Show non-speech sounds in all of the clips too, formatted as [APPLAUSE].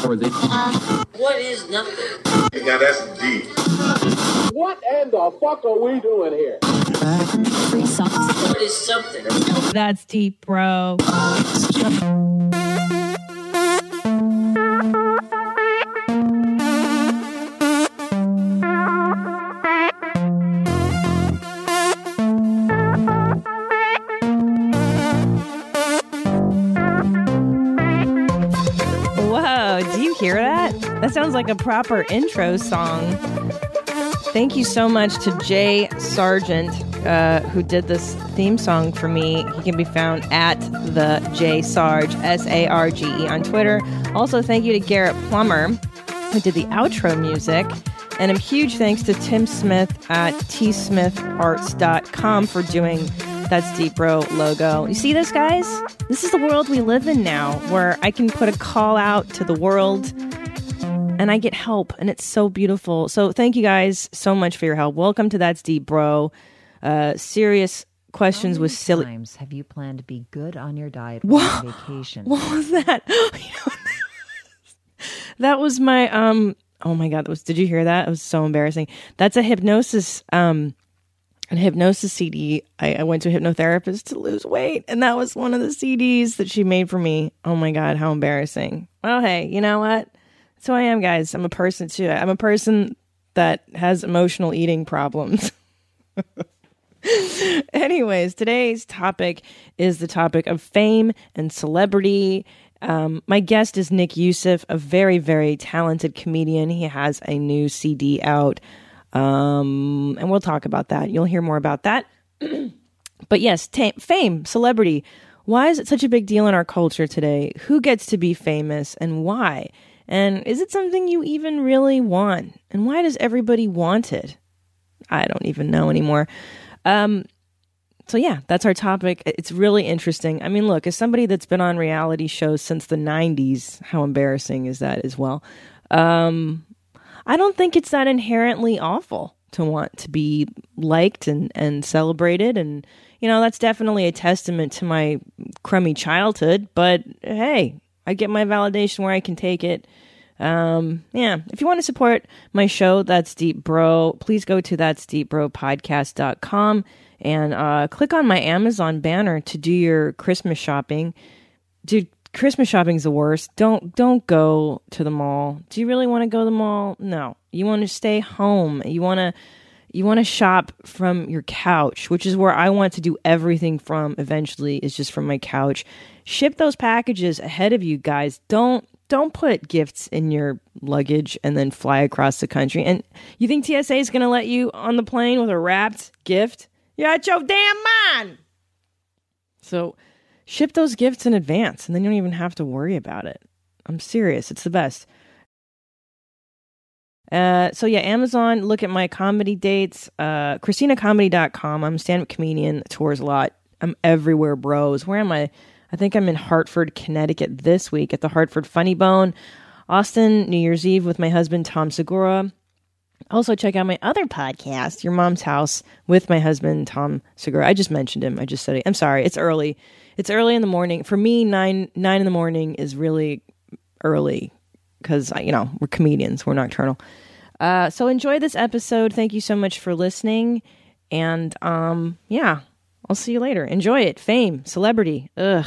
What is nothing? Now that's deep. What in the fuck are we doing here? What is something? That's deep, bro. Sounds like a proper intro song. Thank you so much to Jay Sargent, uh, who did this theme song for me. He can be found at the J Sarge, S A R G E, on Twitter. Also, thank you to Garrett Plummer, who did the outro music. And a huge thanks to Tim Smith at tsmitharts.com for doing That's Deep Bro logo. You see this, guys? This is the world we live in now, where I can put a call out to the world and I get help, and it's so beautiful. So thank you guys so much for your help. Welcome to That's Deep Bro. Uh, serious questions with silly. times have you planned to be good on your diet Whoa. on vacation? [LAUGHS] What was that? [LAUGHS] that was my um. Oh my god! That was. Did you hear that? It was so embarrassing. That's a hypnosis um, a hypnosis CD. I, I went to a hypnotherapist to lose weight, and that was one of the CDs that she made for me. Oh my god! How embarrassing. Well, hey, you know what? Who I am, guys. I'm a person too. I'm a person that has emotional eating problems. [LAUGHS] Anyways, today's topic is the topic of fame and celebrity. Um, my guest is Nick Youssef, a very, very talented comedian. He has a new CD out, um, and we'll talk about that. You'll hear more about that. [CLEARS THROAT] but yes, fame, celebrity. Why is it such a big deal in our culture today? Who gets to be famous and why? And is it something you even really want? And why does everybody want it? I don't even know anymore. Um, so yeah, that's our topic. It's really interesting. I mean, look, as somebody that's been on reality shows since the '90s, how embarrassing is that as well? Um, I don't think it's that inherently awful to want to be liked and and celebrated, and you know that's definitely a testament to my crummy childhood. But hey, I get my validation where I can take it. Um, yeah, if you want to support my show, That's Deep Bro, please go to that's deep bro podcast.com and uh, click on my Amazon banner to do your Christmas shopping. Dude, Christmas shopping's the worst. Don't don't go to the mall. Do you really want to go to the mall? No. You want to stay home. You want to you want to shop from your couch, which is where I want to do everything from eventually is just from my couch. Ship those packages ahead of you guys. Don't don't put gifts in your luggage and then fly across the country. And you think TSA is going to let you on the plane with a wrapped gift? You're out your damn mind. So ship those gifts in advance and then you don't even have to worry about it. I'm serious. It's the best. Uh, so yeah, Amazon, look at my comedy dates. Uh, ChristinaComedy.com. I'm a stand-up comedian, tours a lot. I'm everywhere, bros. Where am I? I think I'm in Hartford, Connecticut this week at the Hartford Funny Bone. Austin, New Year's Eve with my husband, Tom Segura. Also, check out my other podcast, Your Mom's House, with my husband, Tom Segura. I just mentioned him. I just said it. I'm sorry. It's early. It's early in the morning. For me, nine nine in the morning is really early because you know we're comedians. We're nocturnal. Uh, so enjoy this episode. Thank you so much for listening. And um, yeah, I'll see you later. Enjoy it. Fame, celebrity. Ugh.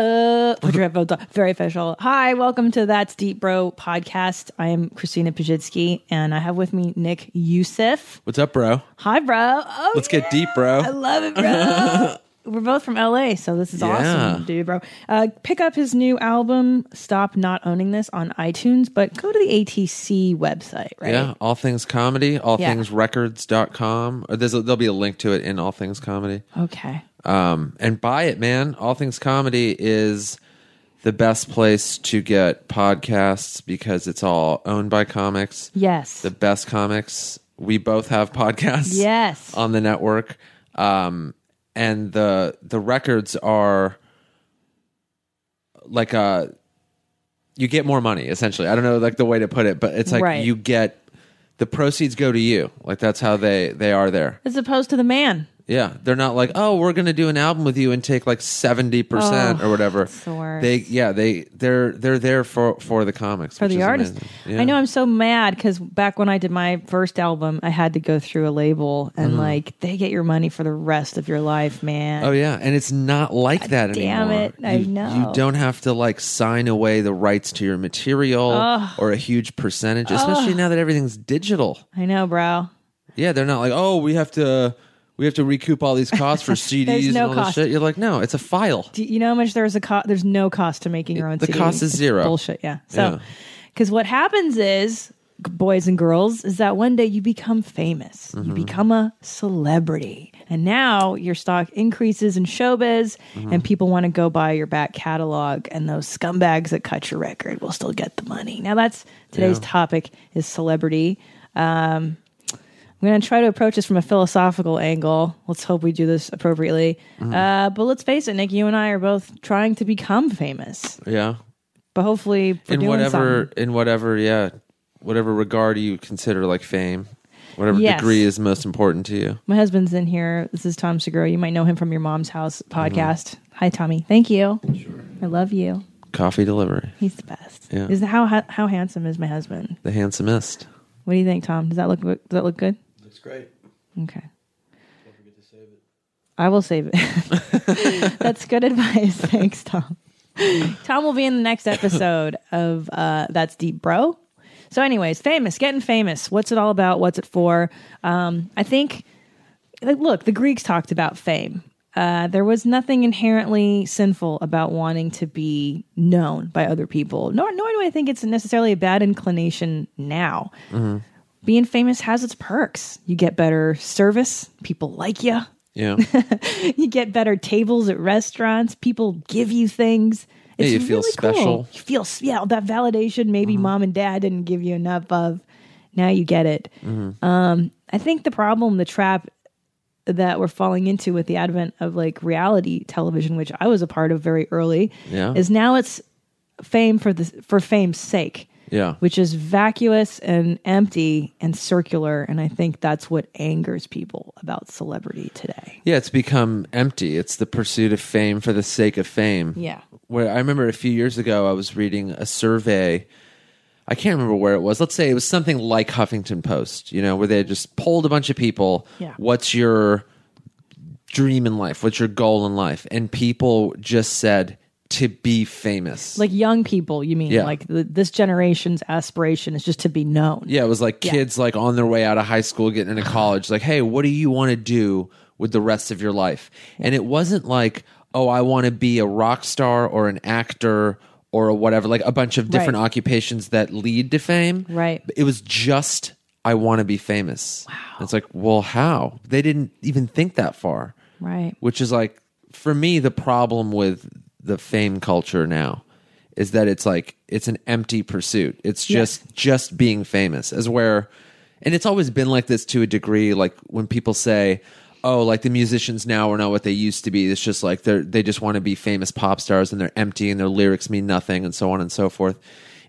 Put your headphones on. Very official. Hi, welcome to That's Deep Bro podcast. I am Christina Pazsitzky, and I have with me Nick Youssef. What's up, bro? Hi, bro. Oh, Let's get deep, bro. I love it, bro. [LAUGHS] We're both from LA, so this is Yeah. awesome, dude, bro. Uh, pick up his new album, Stop Not Owning This, on iTunes, but go to the ATC website, right? Yeah, all things comedy, Yeah. allthingsrecords.com. Or there's a, there'll be a link to it in All Things Comedy. Okay. Um, and buy it, man. All Things Comedy is the best place to get podcasts because it's all owned by comics. Yes. The best comics. We both have podcasts. [LAUGHS] Yes. On the network, um, and the the records are like a you get more money essentially. I don't know like the way to put it, but it's like Right. you get the proceeds go to you. Like that's how they they are there. As opposed to the man. Yeah, they're not like, oh, we're going to do an album with you and take like seventy percent Oh, or whatever. it's the worst. They, yeah, they, they're they're there for for the comics for the artist. I know I'm so mad because back when I did my first album, I had to go through a label and Mm-hmm. like they get your money for the rest of your life, man. Oh yeah, and it's not like that anymore. damn anymore. it, I You- know. You don't have to like sign away the rights to your material or a huge percentage, especially now that everything's digital. I know, bro. Yeah, they're not like, oh, we have to we have to recoup all these costs for [LAUGHS] CDs and no all this shit. You're like, no, it's a file. Do you know how much there's a cost? There's no cost to making your own. CDs? The CD. cost is It's zero. Bullshit. Yeah. Yeah. So, because what happens is, boys and girls, is that one day you become famous. Mm-hmm. You become a celebrity, and now your stock increases in showbiz, Mm-hmm. and people want to go buy your back catalog, and those scumbags that cut your record will still get the money. Now, that's today's Yeah. topic is celebrity. Um, I'm going to try to approach this from a philosophical angle. Let's hope we do this appropriately. Mm-hmm. Uh, but let's face it, Nick, you and I are both trying to become famous, Yeah. but hopefully for in doing whatever something. in whatever yeah whatever regard you consider like fame whatever Yes. degree is most important to you My husband's in here. This is Tom Segura. You might know him from your mom's house Mm-hmm. podcast. Hi, Tommy. Thank you. Sure. I love you. coffee delivery He's the best. Yeah. Is how how handsome is my husband? the handsomest What do you think, Tom? Does that look does that look good? Looks great. Okay. Don't forget to save it. I will save it. [LAUGHS] That's good advice. [LAUGHS] Thanks, Tom. Tom will be in the next episode of uh, That's Deep Bro. So, anyways, famous, getting famous. What's it all about? What's it for? Um, I think, like, look, the Greeks talked about fame. Uh, there was nothing inherently sinful about wanting to be known by other people. Nor, nor do I think it's necessarily a bad inclination now. Being famous has its perks. You get better service. People like you yeah [LAUGHS] you get better tables at restaurants. People give you things. Yeah, It's you feel really cool. special. Mm-hmm. You feel yeah that validation. Maybe mom and dad didn't give you enough of. Now you get it. Mm-hmm. Um, I think the problem, the trap that we're falling into with the advent of like reality television, which I was a part of very early, Yeah. is now it's fame for the for fame's sake yeah which is vacuous and empty and circular. And I think that's what angers people about celebrity today. yeah it's become empty it's the pursuit of fame for the sake of fame Yeah. where i remember a few years ago i was reading a survey i can't remember where it was let's say it was something like huffington post you know where they just polled a bunch of people Yeah. what's your dream in life what's your goal in life and people just said to be famous Like young people, you mean? Yeah. Like the, this generation's aspiration is just to be known. Yeah, it was like Yeah. kids like on their way out of high school getting into uh-huh. college like, "Hey, what do you want to do with the rest of your life?" And it wasn't like, "Oh, I want to be a rock star or an actor or whatever, like a bunch of different Right. occupations that lead to fame." Right. It was just I want to be famous. Wow. It's like, "Well, how?" They didn't even think that far. Right. Which is like for me the problem with the fame culture now is that it's like it's an empty pursuit. It's just Yes. just being famous as where and it's always been like this to a degree like when people say oh like the musicians now are not what they used to be it's just like they're they just want to be famous pop stars and they're empty and their lyrics mean nothing and so on and so forth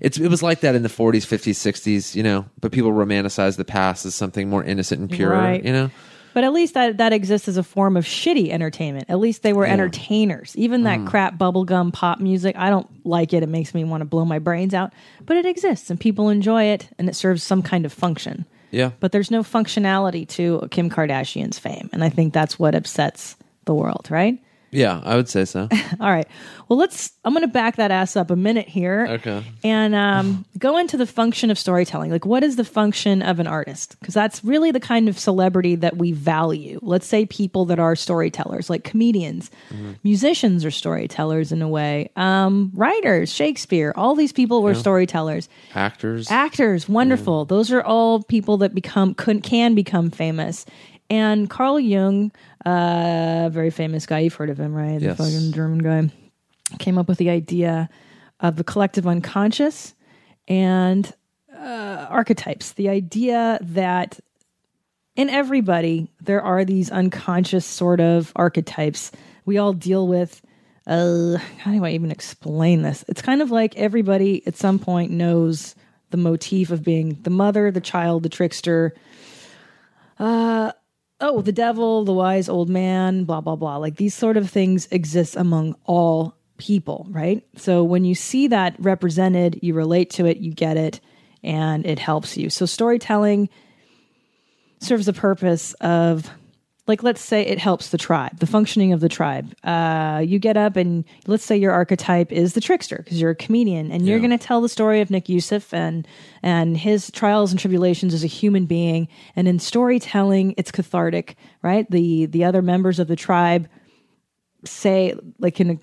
it's it was like that in the 40s 50s 60s you know but people romanticize the past as something more innocent and pure Right. you know But at least that, that exists as a form of shitty entertainment. At least they were entertainers. Even that Mm. crap bubblegum pop music, I don't like it. It makes me want to blow my brains out. But it exists and people enjoy it and it serves some kind of function. yeah But there's no functionality to Kim Kardashian's fame. And I think that's what upsets the world, right? yeah i would say so [LAUGHS] All right. Well, let's. I'm going to back that ass up a minute here. Okay. And um, go into the function of storytelling. Like, what is the function of an artist? Because that's really the kind of celebrity that we value. Let's say people that are storytellers, like comedians, musicians are storytellers in a way. Um, writers, Shakespeare, all these people were storytellers. actors Actors, wonderful. Those are all people that become could, can become famous. And Carl Jung, uh, very famous guy, you've heard of him, right? Yes. The fucking German guy, came up with the idea of the collective unconscious and uh, archetypes. The idea that in everybody there are these unconscious sort of archetypes we all deal with. Uh, how do I even explain this? It's kind of like everybody at some point knows the motif of being the mother, the child, the trickster. Uh, oh, the devil, the wise old man, blah, blah, blah. Like these sort of things exist among all people, right? So when you see that represented, you relate to it, you get it, and it helps you. So storytelling serves the purpose of like let's say it helps the tribe the functioning of the tribe uh, you get up and let's say your archetype is the trickster because you're a comedian and you're going to tell the story of Nick Youssef and and his trials and tribulations as a human being and in storytelling it's cathartic right the the other members of the tribe say like can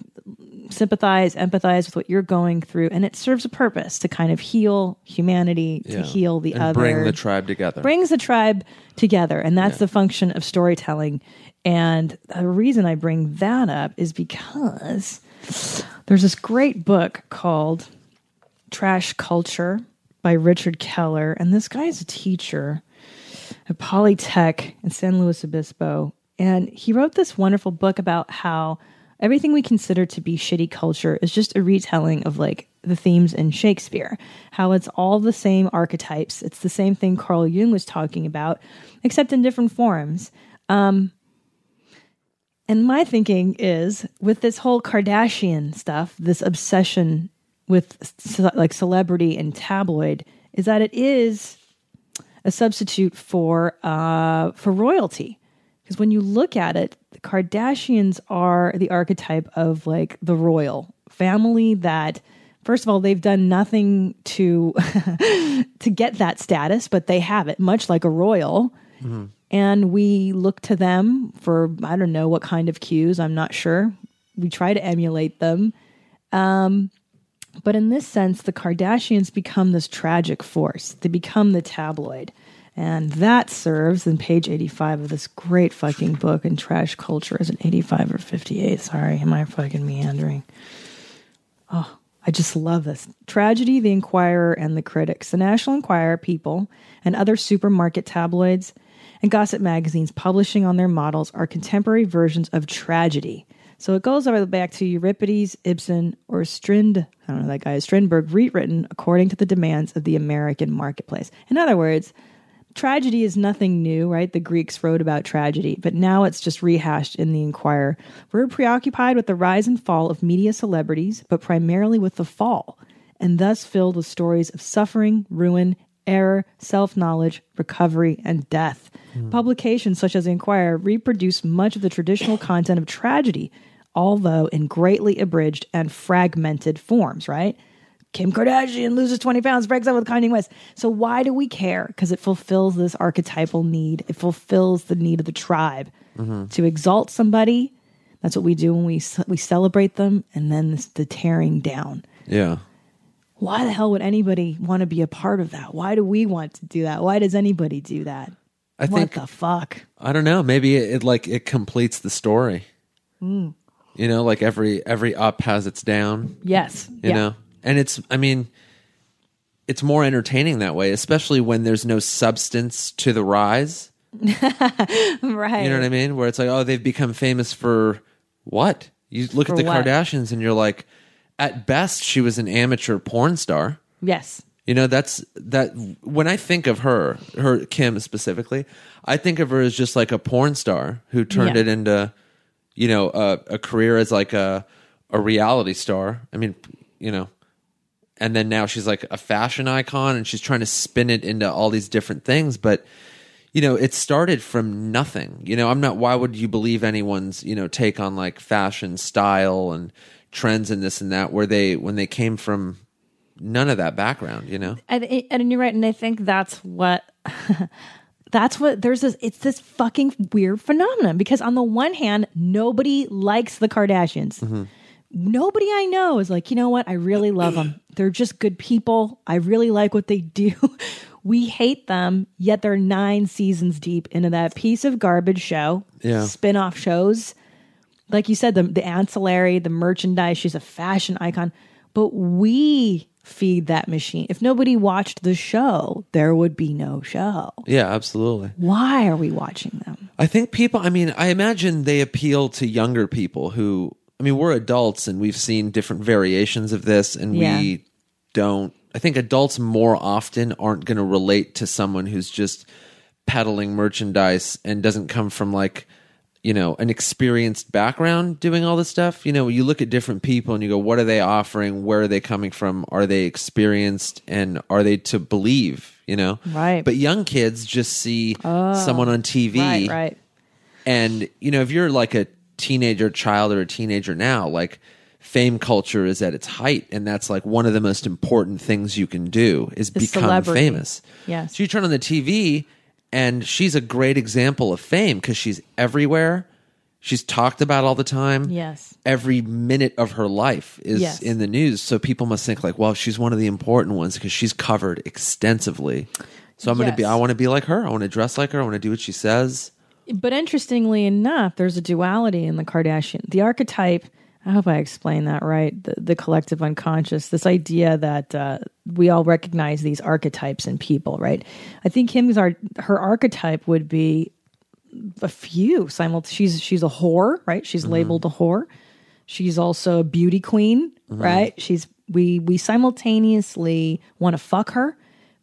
sympathize empathize with what you're going through and it serves a purpose to kind of heal humanity to Yeah. heal the and other bring the tribe together. brings the tribe together and that's the function of storytelling and the reason i bring that up is because there's this great book called trash culture by richard keller and this guy is a teacher at polytech in san luis obispo and he wrote this wonderful book about how everything we consider to be shitty culture is just a retelling of like the themes in Shakespeare. How it's all the same archetypes. It's the same thing Carl Jung was talking about, except in different forms. Um, and my thinking is with this whole Kardashian stuff, this obsession with ce- like celebrity and tabloid, is that it is a substitute for uh, for royalty. Because when you look at it, the Kardashians are the archetype of like the royal family that first of all they've done nothing to [LAUGHS] to get that status, but they have it, much like a royal. And we look to them for I don't know what kind of cues, I'm not sure. We try to emulate them. Um, but in this sense, the Kardashians become this tragic force. They become the tabloid. And that serves in page 85 of this great fucking book in trash culture. Is it 85 or 58? Sorry, am I fucking meandering? Oh, I just love this. Tragedy, The Enquirer, and The Critics. The National Enquirer, People, and other supermarket tabloids and gossip magazines publishing on their models are contemporary versions of tragedy. So it goes all the way back to Euripides, Ibsen, or Strind, I don't know that guy, Strindberg, rewritten according to the demands of the American marketplace. In other words, tragedy is nothing new, right? The Greeks wrote about tragedy, but now it's just rehashed in the Enquirer. We're preoccupied with the rise and fall of media celebrities, but primarily with the fall, and thus filled with stories of suffering, ruin, error, self knowledge, recovery, and death. Hmm. Publications such as the Enquirer reproduce much of the traditional content of tragedy, although in greatly abridged and fragmented forms, right? Kim Kardashian loses 20 pounds, breaks up with Kanye West. So why do we care? Because it fulfills this archetypal need. It fulfills the need of the tribe to exalt somebody. That's what we do when we we celebrate them, and then this, the tearing down. yeah. Why the hell would anybody want to be a part of that? Why do we want to do that? Why does anybody do that? I what think the fuck? I don't know. Maybe it, it like it completes the story. Hmm. You know, like every every up has its down. Yes. You know, and it's I mean, it's more entertaining that way, especially when there's no substance to the rise. [LAUGHS] right. You know what I mean? Where it's like, oh, they've become famous for what? You look For at the what? Kardashians, and you're like, at best, she was an amateur porn star. Yes. You know, that's that. When I think of her, her Kim specifically, I think of her as just like a porn star who turned Yeah. it into, you know, a, a career as like a a reality star. I mean, you know, and then now she's like a fashion icon, and she's trying to spin it into all these different things, but. You know, it started from nothing. You know, I'm not. Why would you believe anyone's you know take on like fashion, style, and trends and this and that, where they when they came from none of that background. You know, and, and you're right and i think that's what [LAUGHS] that's what there's this it's this fucking weird phenomenon because on the one hand nobody likes the kardashians mm-hmm. Nobody i know is like you know what i really love them [CLEARS THROAT] they're just good people i really like what they do [LAUGHS] we hate them yet they're nine seasons deep into that piece of garbage show Yeah. spin-off shows like you said the, the ancillary the merchandise she's a fashion icon but we feed that machine. If nobody watched the show, there would be no show. Yeah, absolutely. Why are we watching them? I think people, I mean, I imagine they appeal to younger people who, I mean, we're adults and we've seen different variations of this and Yeah. we don't, I think adults more often aren't going to relate to someone who's just peddling merchandise and doesn't come from like, you know, an experienced background doing all this stuff. You know, you look at different people and you go, what are they offering? Where are they coming from? Are they experienced and are they to believe, you know? Right. But young kids just see oh, someone on TV Right, right. and you know, if you're like a teenager child or a teenager now, like fame culture is at its height, and that's like one of the most important things you can do is become celebrity. famous. Yes. So you turn on the TV, and she's a great example of fame because she's everywhere. She's talked about all the time. Yes. Every minute of her life is Yes. in the news. So people must think like, well, she's one of the important ones because she's covered extensively. So I'm going to be, I want to be like her. I want to dress like her. I want to do what she says. But interestingly enough, there's a duality in the Kardashian. The archetype, I hope I explained that right, the, the collective unconscious, this idea that uh, we all recognize these archetypes in people, right? I think Kim's art, her archetype would be a few simultaneous. She's she's a whore, right? She's labeled a whore. She's also a beauty queen, right? She's we we simultaneously want to fuck her,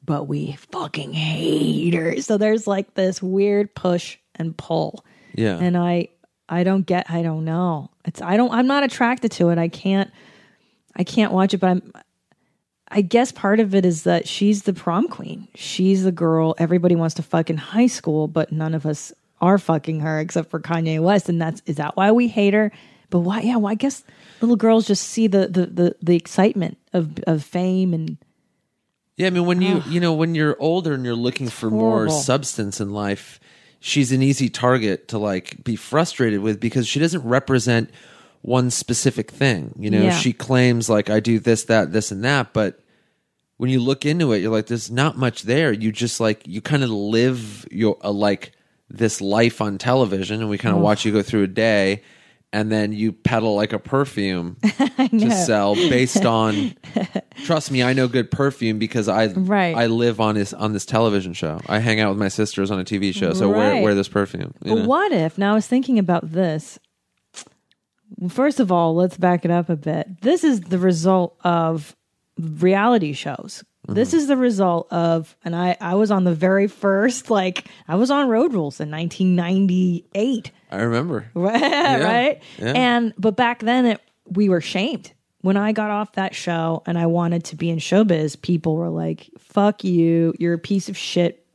but we fucking hate her. So there's like this weird push and pull. Yeah. And I I don't get I don't know. It's I don't I'm not attracted to it. I can't I can't watch it, but I'm I guess part of it is that she's the prom queen. She's the girl everybody wants to fuck in high school, but none of us are fucking her except for Kanye West. And that's is that why we hate her? But why yeah, well, I guess little girls just see the the the, the excitement of of fame and Yeah, I mean when you you know when you're older and you're looking for more substance in life, she's an easy target to like be frustrated with because she doesn't represent one specific thing. You know, Yeah. she claims like I do this, that, this, and that, but when you look into it, you're like, there's not much there. You just like you kind of live your uh, like this life on television, and we kind of watch you go through a day. And then you peddle like a perfume [LAUGHS] to sell based [LAUGHS] on trust me, I know good perfume because I Right. I live on this on this television show. I hang out with my sisters on a TV show, so wear Right. wear this perfume. you know? what if, now I was thinking about this. First of all, let's back it up a bit. This is the result of reality shows. Mm-hmm. This is the result of, and I, I was on the very first, like, I was on Road Rules in 1998. I remember. [LAUGHS] right? yeah. And but back then it we were shamed. When I got off that show and I wanted to be in showbiz, people were like, "Fuck you, you're a piece of shit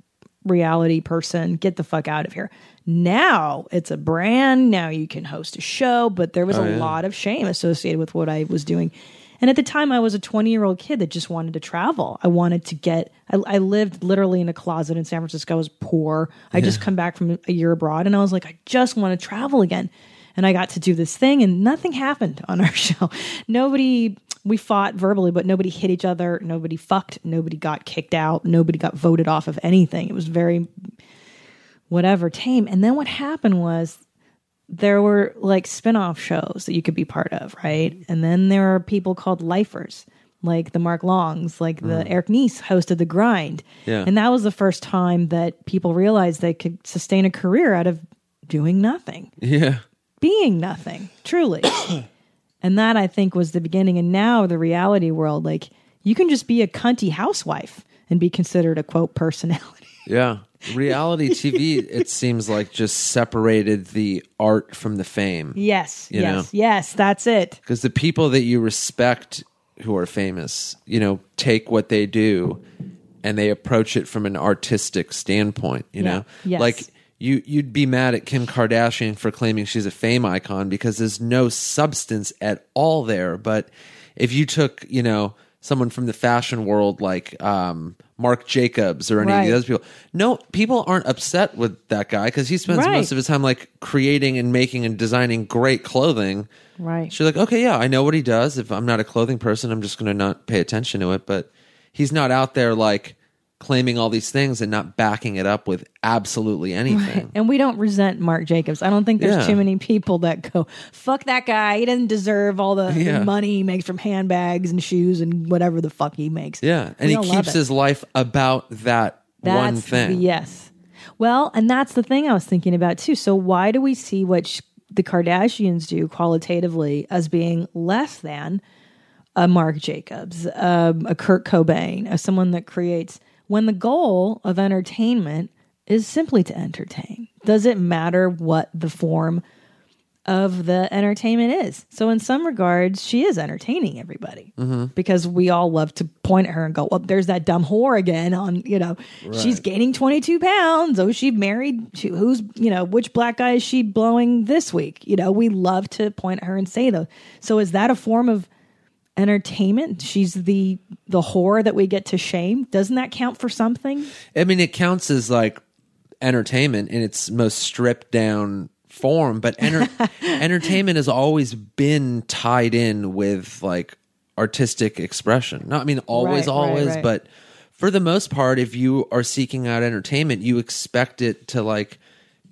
reality person. Get the fuck out of here." Now it's a brand. Now you can host a show, but there was a yeah. lot of shame associated with what I was doing. And at the time, I was a 20 year old kid that just wanted to travel. I wanted to get, I, I lived literally in a closet in San Francisco. I was poor. I just come back from a year abroad and I was like, I just want to travel again. And I got to do this thing and nothing happened on our [LAUGHS] show. Nobody, we fought verbally, but nobody hit each other. Nobody fucked. Nobody got kicked out. Nobody got voted off of anything. It was very, whatever, tame. And then what happened was there were like spin-off shows that you could be part of, right? And then there are people called lifers, like the Mark Longs, like the mm. Eric Nies hosted The Grind. Yeah. And that was the first time that people realized they could sustain a career out of doing nothing, Yeah. being nothing, truly. [COUGHS] and that I think was the beginning. And now the reality world, like you can just be a cunty housewife and be considered a quote personality. Yeah. Reality [LAUGHS] TV, it seems like just separated the art from the fame. Yes, You yes, know? yes, that's it. Because the people that you respect who are famous, you know, take what they do and they approach it from an artistic standpoint, you Yeah. know? Yes. Like you you'd be mad at Kim Kardashian for claiming she's a fame icon because there's no substance at all there. But if you took, you know, someone from the fashion world like um Marc Jacobs or any Right. of those people. No, people aren't upset with that guy because he spends Right. most of his time like creating and making and designing great clothing. Right. She's like, okay, yeah, I know what he does. If I'm not a clothing person, I'm just going to not pay attention to it. But he's not out there like claiming all these things and not backing it up with absolutely anything. And we don't resent Marc Jacobs. I don't think there's Yeah. too many people that go, fuck that guy. He doesn't deserve all the, the [LAUGHS] Yeah. money he makes from handbags and shoes and whatever the fuck he makes. Yeah, and We he keeps his life about that one thing. Yes. Well, and that's the thing I was thinking about too. So why do we see what sh- the Kardashians do qualitatively as being less than a Marc Jacobs, um, a Kurt Cobain, as someone that creates when the goal of entertainment is simply to entertain? Does it matter what the form of the entertainment is. So in some regards, she is entertaining everybody mm-hmm. because we all love to point at her and go, "Well, there's that dumb whore again." On you know, she's gaining 22 pounds. Oh, she married. She, who's you know, which black guy is she blowing this week? You know, we love to point at her and say those. So is that a form of entertainment? She's the the whore that we get to shame. Doesn't that count for something? I mean, it counts as like entertainment in its most stripped down form, but enter- [LAUGHS] entertainment has always been tied in with like artistic expression. Not, I mean, always, Right, right, always, right. but for the most part, if you are seeking out entertainment, you expect it to like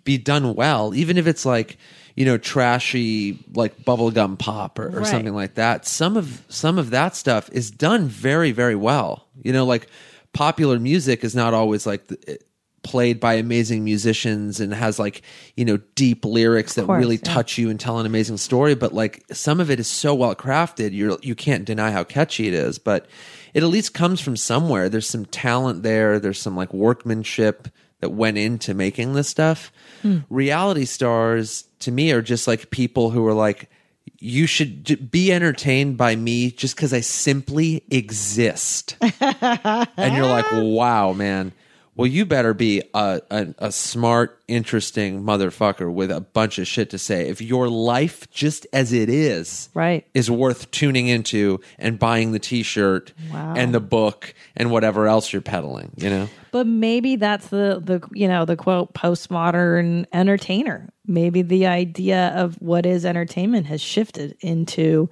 be done well, even if it's like you know trashy like bubblegum pop or, or Right. something like that. Some of some of that stuff is done very very well. You know, like popular music is not always like the, eh, played by amazing musicians and has like you know deep lyrics that course, really yeah. touch you and tell an amazing story but like some of it is so well crafted you're you can't deny how catchy it is but it at least comes from somewhere there's some talent there there's some like workmanship that went into making this stuff hmm. reality stars to me are just like people who are like you should be entertained by me just because I simply exist. [LAUGHS] and you're like, wow, man. Well, you better be a, a, a smart, interesting motherfucker with a bunch of shit to say. If your life, just as it is, Right. is worth tuning into and buying the T-shirt Wow. and the book and whatever else you're peddling, you know? But maybe that's the the you know the quote postmodern entertainer. Maybe the idea of what is entertainment has shifted into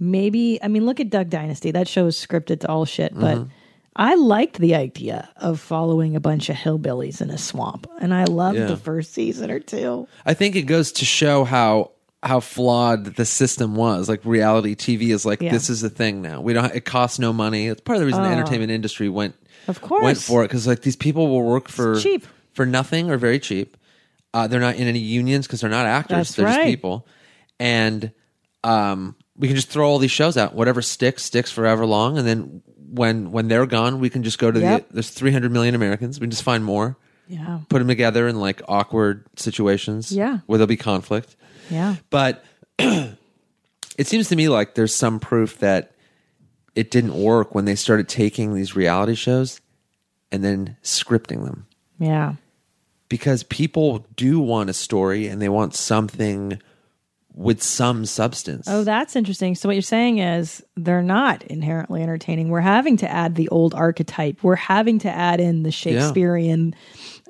maybe I mean look at Duck Dynasty. That show is scripted to all shit, but Mm-hmm. I liked the idea of following a bunch of hillbillies in a swamp, and I loved Yeah. the first season or two. I think it goes to show how how flawed the system was. Like reality TV is like Yeah. this is a thing now. We don't. It costs no money. It's part of the reason the entertainment industry went Of course. went for it because like these people will work for cheap. for nothing or very cheap. Uh, they're not in any unions because they're not actors. That's they're right. just people, and um, we can just throw all these shows out. Whatever sticks sticks forever long, and then when when they're gone, we can just go to Yep. the. There's 300 million Americans. We can just find more Yeah, put them together in like awkward situations Yeah. where there'll be conflict yeah. but [CLEARS THROAT] it seems to me like there's some proof that it didn't work when they started taking these reality shows and then scripting them Yeah. because people do want a story and they want something with some substance Oh, that's interesting. So what you're saying is they're not inherently entertaining. We're having to add the old archetype. We're having to add in the Shakespearean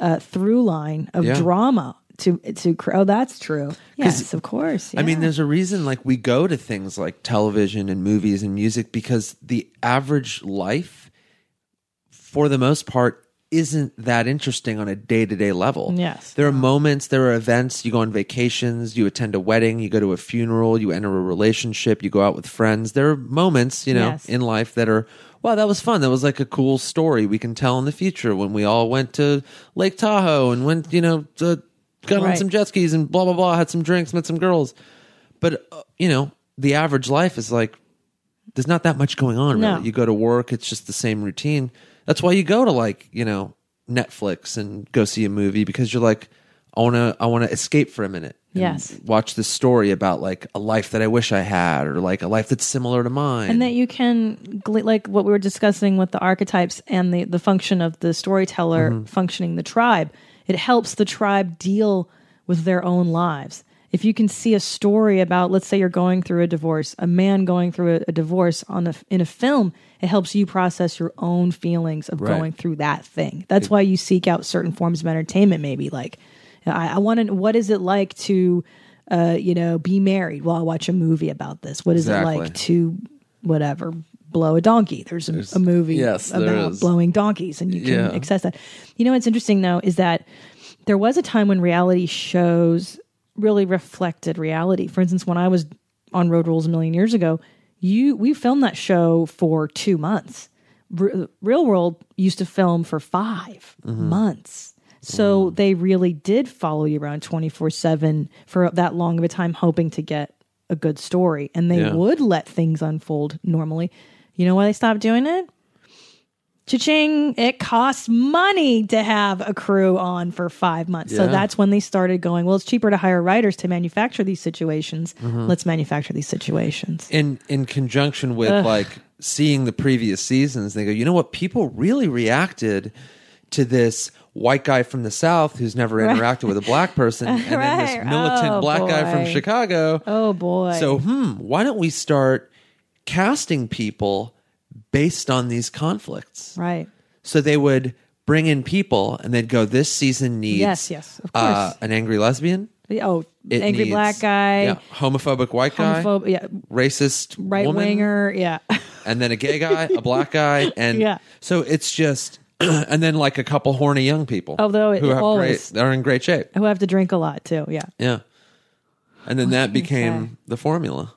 uh, through line of Yeah. drama to to. Oh, that's true. Yes, of course. I mean, there's a reason like we go to things like television and movies and music because the average life, for the most part, isn't that interesting on a day to day level. Yes. There are moments, there are events, you go on vacations, you attend a wedding, you go to a funeral, you enter a relationship, you go out with friends. There are moments, you know, Yes. in life that are, wow, that was fun. That was like a cool story we can tell in the future when we all went to Lake Tahoe and went, you know, to, got on some jet skis and blah, blah, blah, had some drinks, met some girls. But, uh, you know, the average life is like, there's not that much going on No. really. You go to work, it's just the same routine. That's why you go to like, you know, Netflix and go see a movie because you're like, I wanna I wanna escape for a minute. Yes. Watch this story about like a life that I wish I had or like a life that's similar to mine. and that you can like what we were discussing with the archetypes and the the function of the storyteller Mm-hmm. functioning the tribe it helps the tribe deal with their own lives if you can see a story about let's say you're going through a divorce a man going through a, a divorce on a, in a film it helps you process your own feelings of Right. going through that thing that's why you seek out certain forms of entertainment maybe like i, I want to what is it like to uh, you know be married well i'll watch a movie about this what is it like to whatever blow a donkey. There's a, a movie yes, about blowing donkeys, and you can Yeah. access that. You know what's interesting though is that there was a time when reality shows really reflected reality. For instance, when I was on Road Rules a million years ago, you we filmed that show for two months. R- Real World used to film for 5 mm-hmm. months. So they really did follow you around 24 7 for that long of a time, hoping to get a good story. And they Yeah. would let things unfold normally. You know why they stopped doing it? Cha-ching! It costs money to have a crew on for five months. So that's when they started going, well, it's cheaper to hire writers to manufacture these situations. Mm-hmm. Let's manufacture these situations. in in conjunction with like seeing the previous seasons they go you know what people really reacted to this white guy from the south who's never interacted with a black person [LAUGHS] and then this militant Oh, black guy from chicago Oh boy. so hmm why don't we start casting people based on these conflicts right. so they would bring in people and they'd go this season needs Yes, yes, of uh, course. an angry lesbian Oh, It angry needs- black guy, yeah, homophobic white guy yeah, racist right woman, winger, yeah. and then a gay guy, a black guy, [LAUGHS] and Yeah. so it's just, [CLEARS THROAT] and then like a couple horny young people, Although it who have always- great, they're in great shape, Who have to drink a lot too. Yeah. yeah, and then that was I gonna became say? the formula.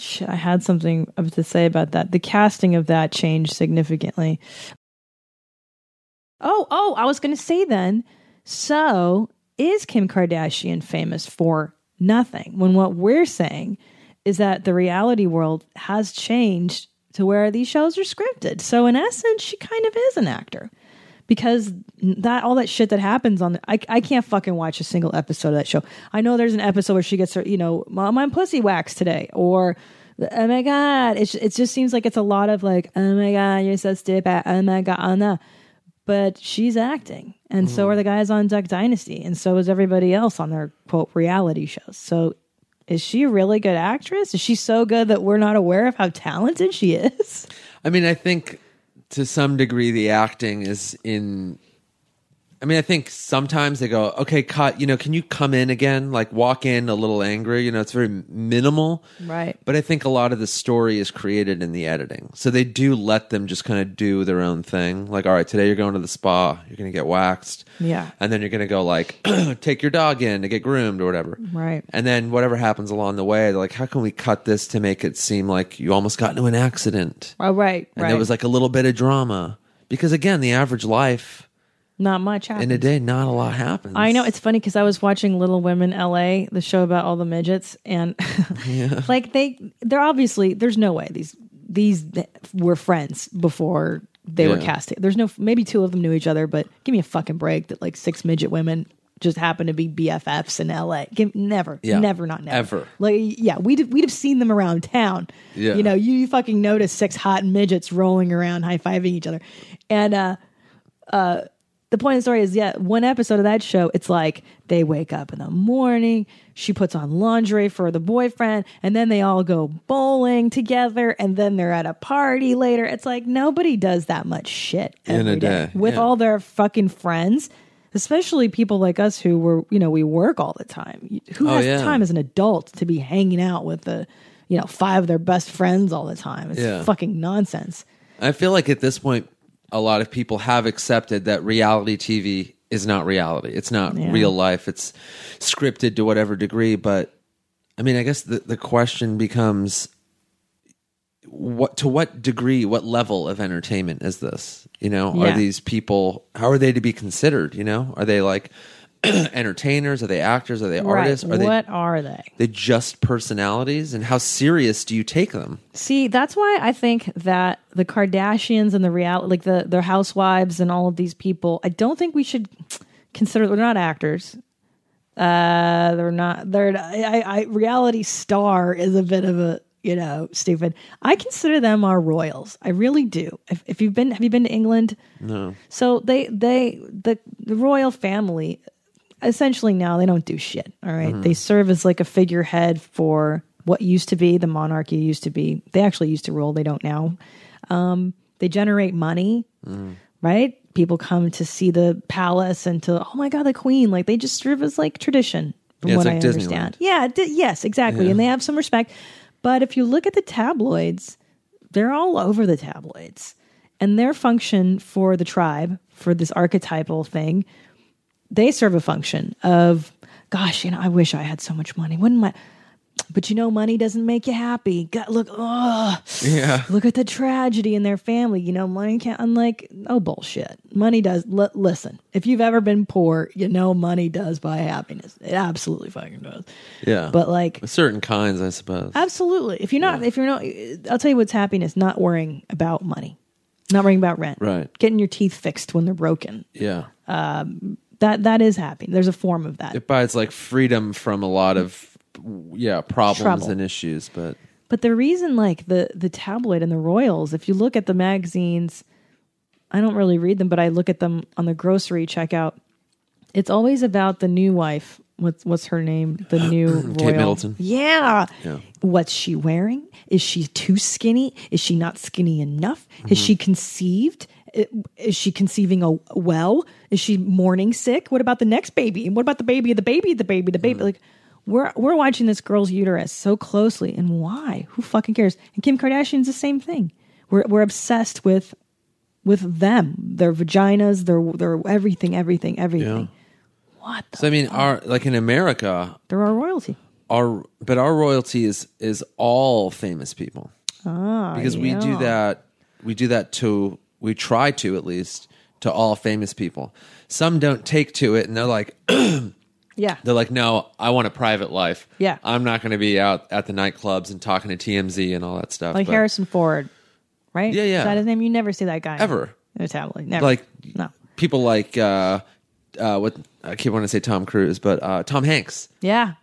Shit, I had something to say about that. The casting of that changed significantly. Oh, oh, I was going to say then. So, is Kim Kardashian famous for nothing? When what we're saying is that the reality world has changed to where these shows are scripted. So, in essence, she kind of is an actor because that all that shit that happens on I, I can't fucking watch a single episode of that show. I know there's an episode where she gets her, you know, mom, I'm pussy waxed today or oh my god, it it just seems like it's a lot of like oh my god, you're so stupid. Oh my god, oh no. But she's acting, and so mm-hmm. are the guys on Duck Dynasty, and so is everybody else on their quote reality shows. So, is she a really good actress? Is she so good that we're not aware of how talented she is? I mean, I think to some degree the acting is in. I mean, I think sometimes they go, okay, cut. You know, can you come in again? Like walk in a little angry. You know, it's very minimal. Right. But I think a lot of the story is created in the editing. So they do let them just kind of do their own thing. Like, all right, today you're going to the spa, you're going to get waxed. Yeah. And then you're going to go, like, [CLEARS THROAT] take your dog in to get groomed or whatever. Right. And then whatever happens along the way, they're like, how can we cut this to make it seem like you almost got into an accident? Oh, right, And right. there was like a little bit of drama. Because again, the average life not much happens. in a day, not a lot happens. I know it's funny because I was watching Little Women L.A., the show about all the midgets, and [LAUGHS] like they, they're obviously there's no way these these were friends before they were Yeah. casted. There's no maybe two of them knew each other, but give me a fucking break that like six midget women just happen to be BFFs in L.A. Give never, Yeah. never, not never, Ever. Like yeah, we'd we'd have seen them around town. Yeah. you know, you, you fucking notice six hot midgets rolling around, high fiving each other, and uh, uh the point of the story is, yeah, one episode of that show, it's like they wake up in the morning, she puts on lingerie for the boyfriend, and then they all go bowling together, and then they're at a party later. It's like nobody does that much shit In a every day, with yeah. all their fucking friends. Especially people like us who were, you know, we work all the time. Who Oh, has yeah. time as an adult to be hanging out with the, you know, five of their best friends all the time? It's Yeah. fucking nonsense. I feel like at this point, a lot of people have accepted that reality TV is not reality. It's not Yeah. real life. It's scripted to whatever degree. But I mean, I guess the, the question becomes what to what degree, what level of entertainment is this? You know, Yeah. are these people, how are they to be considered? You know, are they like [CLEARS THROAT] entertainers? Are they actors? Are they artists? right. Are what are they? they, they just personalities? And how serious do you take them? See, that's why I think that the Kardashians and the reality, like the their housewives and all of these people, I don't think we should consider they're not actors. Uh, they're not. They're. I, I reality star is a bit of a you know stupid. I consider them our royals. I really do. If, if you've been, have you been to England? No. So they they the the royal family essentially now they don't do shit. All right? They serve as like a figurehead for what used to be the monarchy used to be. They actually used to rule. They don't now. Um, they generate money, right? People come to see the palace and to oh my god the queen. Like they just serve as like tradition. From Yeah, what like I Disneyland. understand. Yeah. di- yes. Exactly. And they have some respect. But if you look at the tabloids, they're all over the tabloids. And their function for the tribe, for this archetypal thing, they serve a function of, gosh, you know, I wish I had so much money. Wouldn't my but you know, money doesn't make you happy. God, look, oh, Yeah. look at the tragedy in their family. You know, money can't. i'm like oh bullshit, money does. L- listen, if you've ever been poor, you know, money does buy happiness. It absolutely fucking does. Yeah. But like, certain kinds, I suppose. absolutely, if you're not, if you're not, I'll tell you what's happiness: not worrying about money, not worrying about rent, Right. Getting your teeth fixed when they're broken. Yeah. Um, That that is happy. There's a form of that. It buys like freedom from a lot of yeah problems Trouble. and issues, but But the reason, like the the tabloid and the royals, if you look at the magazines, I don't really read them, but I look at them on the grocery checkout. It's always about the new wife. What's what's her name? The [CLEARS THROAT] new royal. Kate Middleton. Yeah. Yeah. What's she wearing? Is she too skinny? Is she not skinny enough? Mm-hmm. Is she conceived? Is she conceiving a well? Is she morning sick? What about the next baby? What about the baby? The baby? The baby? The Mm. baby? Like we're we're watching this girl's uterus so closely, and why? Who fucking cares? And Kim Kardashian's the same thing. We're we're obsessed with with them, their vaginas, their their everything, everything, everything. What? The, so I mean, our like in America, they're our royalty. our but our royalty is is all famous people Ah, because we do that we do that to we try to at least to all famous people. Some don't take to it, and they're like [CLEARS THROAT] Yeah, they're like, no, I want a private life. Yeah. I'm not going to be out at the nightclubs and talking to TMZ and all that stuff. like But, Harrison Ford, right? Yeah, yeah. Is that his name? You never see that guy Ever. in a tabloid. Never. like no. people like uh, uh, what I keep wanting to say Tom Cruise, but uh, Tom Hanks. Yeah,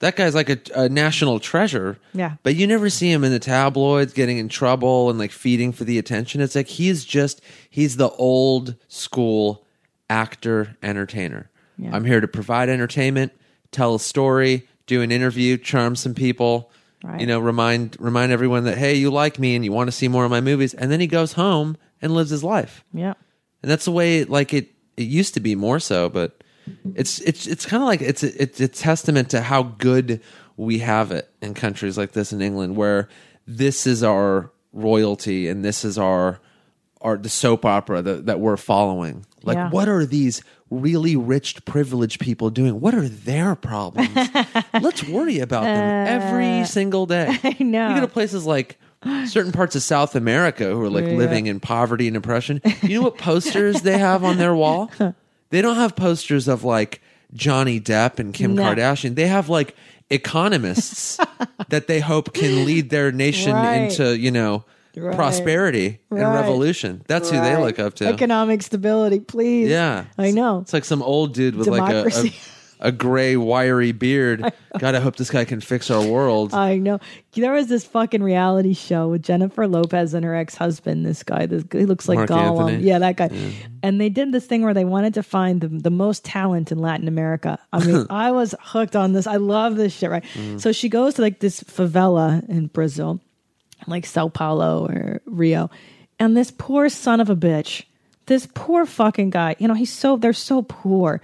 That guy's like a, a national treasure. Yeah. But you never see him in the tabloids getting in trouble and like feeding for the attention. It's like he's just he's the old school actor entertainer. Yeah. I'm here to provide entertainment, tell a story, do an interview, charm some people. Right. You know, remind remind everyone that hey, you like me and you want to see more of my movies, and then he goes home and lives his life yeah. and that's the way like it it used to be more so but it's it's it's kind of like it's a, it's a testament to how good we have it in countries like this in England where this is our royalty and this is our our the soap opera that, that we're following like Yeah. what are these really rich privileged people doing what are their problems [LAUGHS] let's worry about them every single day Uh, [LAUGHS] I know. you go to places like certain parts of South America who are like Yeah. living in poverty and oppression. You know what posters they have on their wall? [LAUGHS] They don't have posters of like Johnny Depp and Kim No. Kardashian. They have like economists [LAUGHS] that they hope can lead their nation Right. into, you know, Right. prosperity and Right. revolution. That's who they Right. look up to. Economic stability, please. yeah. I know. It's like some old dude with like a, a, [LAUGHS] a gray, wiry beard. [LAUGHS] God, I hope this guy can fix our world. I know. There was this fucking reality show with Jennifer Lopez and her ex husband. This guy, this he looks like Mark Gollum. Anthony? Yeah, that guy. And they did this thing where they wanted to find the, the most talent in Latin America. I mean, [LAUGHS] I was hooked on this. I love this shit, right? Mm. So she goes to like this favela in Brazil, like Sao Paulo or Rio, and this poor son of a bitch, this poor fucking guy. You know, he's so they're so poor.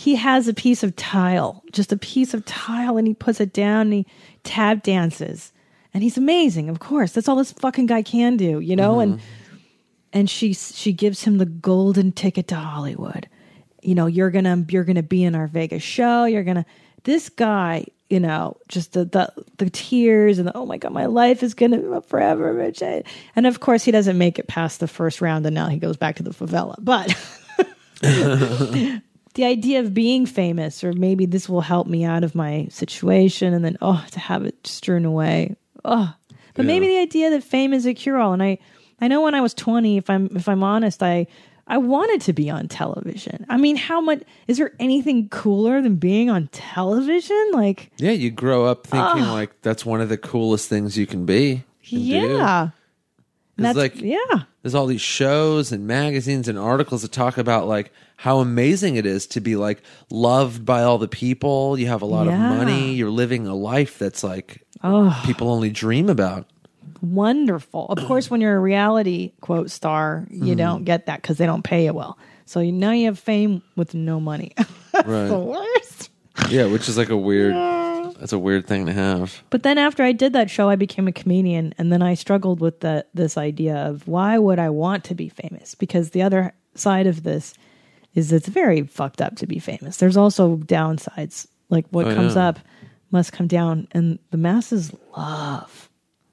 He has a piece of tile, just a piece of tile, and he puts it down and he tap dances. And he's amazing, of course. That's all this fucking guy can do, you know? Mm-hmm. And and she she gives him the golden ticket to Hollywood. You know, you're gonna you're gonna be in our Vegas show. You're gonna this guy. You know, just the the, the tears and the, oh my god, my life is gonna be forever, Rich. And of course, he doesn't make it past the first round, and now he goes back to the favela. But [LAUGHS] [LAUGHS] the idea of being famous, or maybe this will help me out of my situation, and then oh, to have it strewn away. Oh, but maybe the idea that fame is a cure all. And I, I know when I was twenty, if I'm if I'm honest, I I wanted to be on television. I mean, how much is there anything cooler than being on television? Like, yeah, you grow up thinking like that's one of the coolest things you can be. can do. That's like- yeah. there's all these shows and magazines and articles that talk about like how amazing it is to be like loved by all the people. You have a lot Yeah. of money. You're living a life that's like people only dream about. wonderful. Of course, when you're a reality quote star, you mm. don't get that because they don't pay you well. So you now you have fame with no money. [LAUGHS] the Right. worst. yeah, which is like a weird That's a weird thing to have. But then after I did that show, I became a comedian, and then I struggled with the this idea of why would I want to be famous? Because the other side of this is it's very fucked up to be famous. There's also downsides. Like what Oh, comes yeah. up must come down, and the masses love.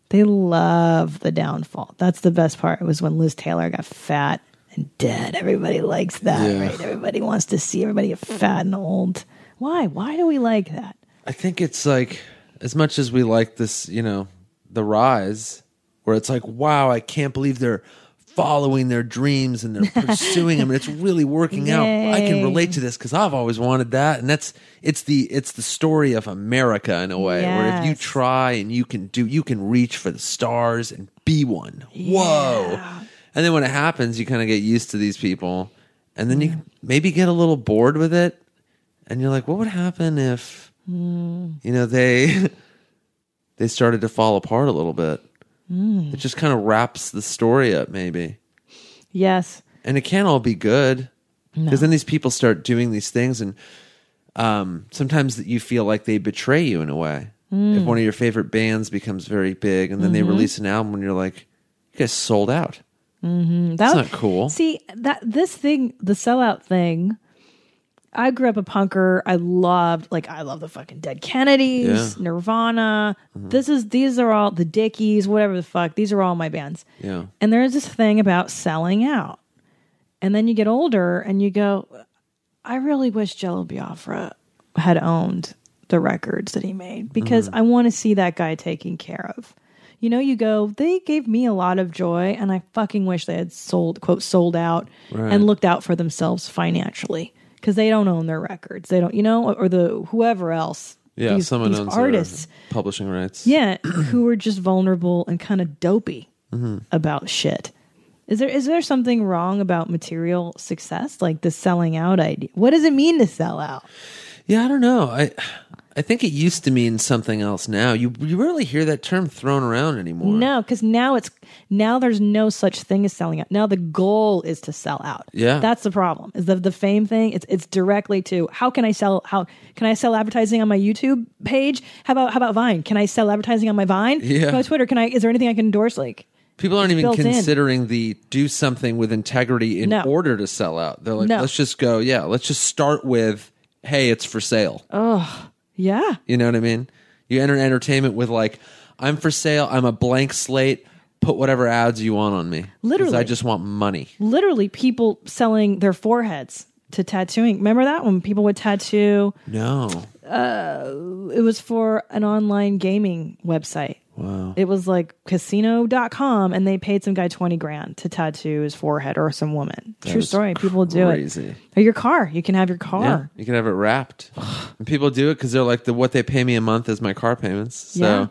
They love the downfall. That's the best part. It was when Liz Taylor got fat and dead. Everybody likes that, Yeah. right? Everybody wants to see everybody get fat and old. Why? Why do we like that? I think it's like as much as we like this, you know, the rise, where it's like, wow, I can't believe they're following their dreams and they're [LAUGHS] pursuing them, and it's really working out. I can relate to this because I've always wanted that, and that's it's the it's the story of America in a way, where if you try and you can do, you can reach for the stars and be one. Whoa! And then when it happens, you kind of get used to these people, and then you maybe get a little bored with it, and you're like, what would happen if you know they [LAUGHS] they started to fall apart a little bit Hmm. it just kind of wraps the story up maybe Yes. and it can't all be good because then these people start doing these things and um, sometimes that you feel like they betray you in a way Hmm. if one of your favorite bands becomes very big and then they Mm-hmm. release an album and you're like you guys sold out That That's not cool. See that this thing, the sellout thing. I grew up a punker. I loved like I love the fucking Dead Kennedys, Yeah. Mm-hmm. Nirvana. This is these are all the Dickies, whatever the fuck. These are all my bands. yeah And there's this thing about selling out. And then you get older and you go, I really wish Jello Biafra had owned the records that he made because I want to see that guy taken care of. You know, you go, they gave me a lot of joy and I fucking wish they had sold, quote, sold out Right. and looked out for themselves financially because they don't own their records. They don't, you know, or the whoever else. yeah these, someone these owns artists. publishing rights Yeah, who are just vulnerable and kind of dopey Mm-hmm. about shit. Is there is there something wrong about material success, like the selling out idea? What does it mean to sell out? Yeah, I don't know. I I think it used to mean something else. Now you you rarely hear that term thrown around anymore. No, because now it's now there's no such thing as selling out. Now the goal is to sell out. Yeah. that's the problem. Is the the fame thing? It's it's directly to how can I sell? How can I sell advertising on my YouTube page? How about how about Vine? Can I sell advertising on my Vine? Yeah. About Twitter? Can I? Is there anything I can endorse? Like People aren't even built in. considering the do something with integrity in No. order to sell out. They're like, No. let's just go. Yeah, let's just start with, hey, it's for sale. Yeah, You know what I mean? You enter entertainment with like, I'm for sale. I'm a blank slate. Put whatever ads you want on me. 'Cause Literally. I just want money. literally people selling their foreheads to tattooing. Remember that when people would tattoo? No. Uh, it was for an online gaming website. Wow. It was like casino.com and they paid some guy 20 grand to tattoo his forehead or some woman. True story. People do it. crazy. Or your car. You can have your car. Yeah, you can have it wrapped. and people do it because they're like, the what they pay me a month is my car payments. So, Yeah.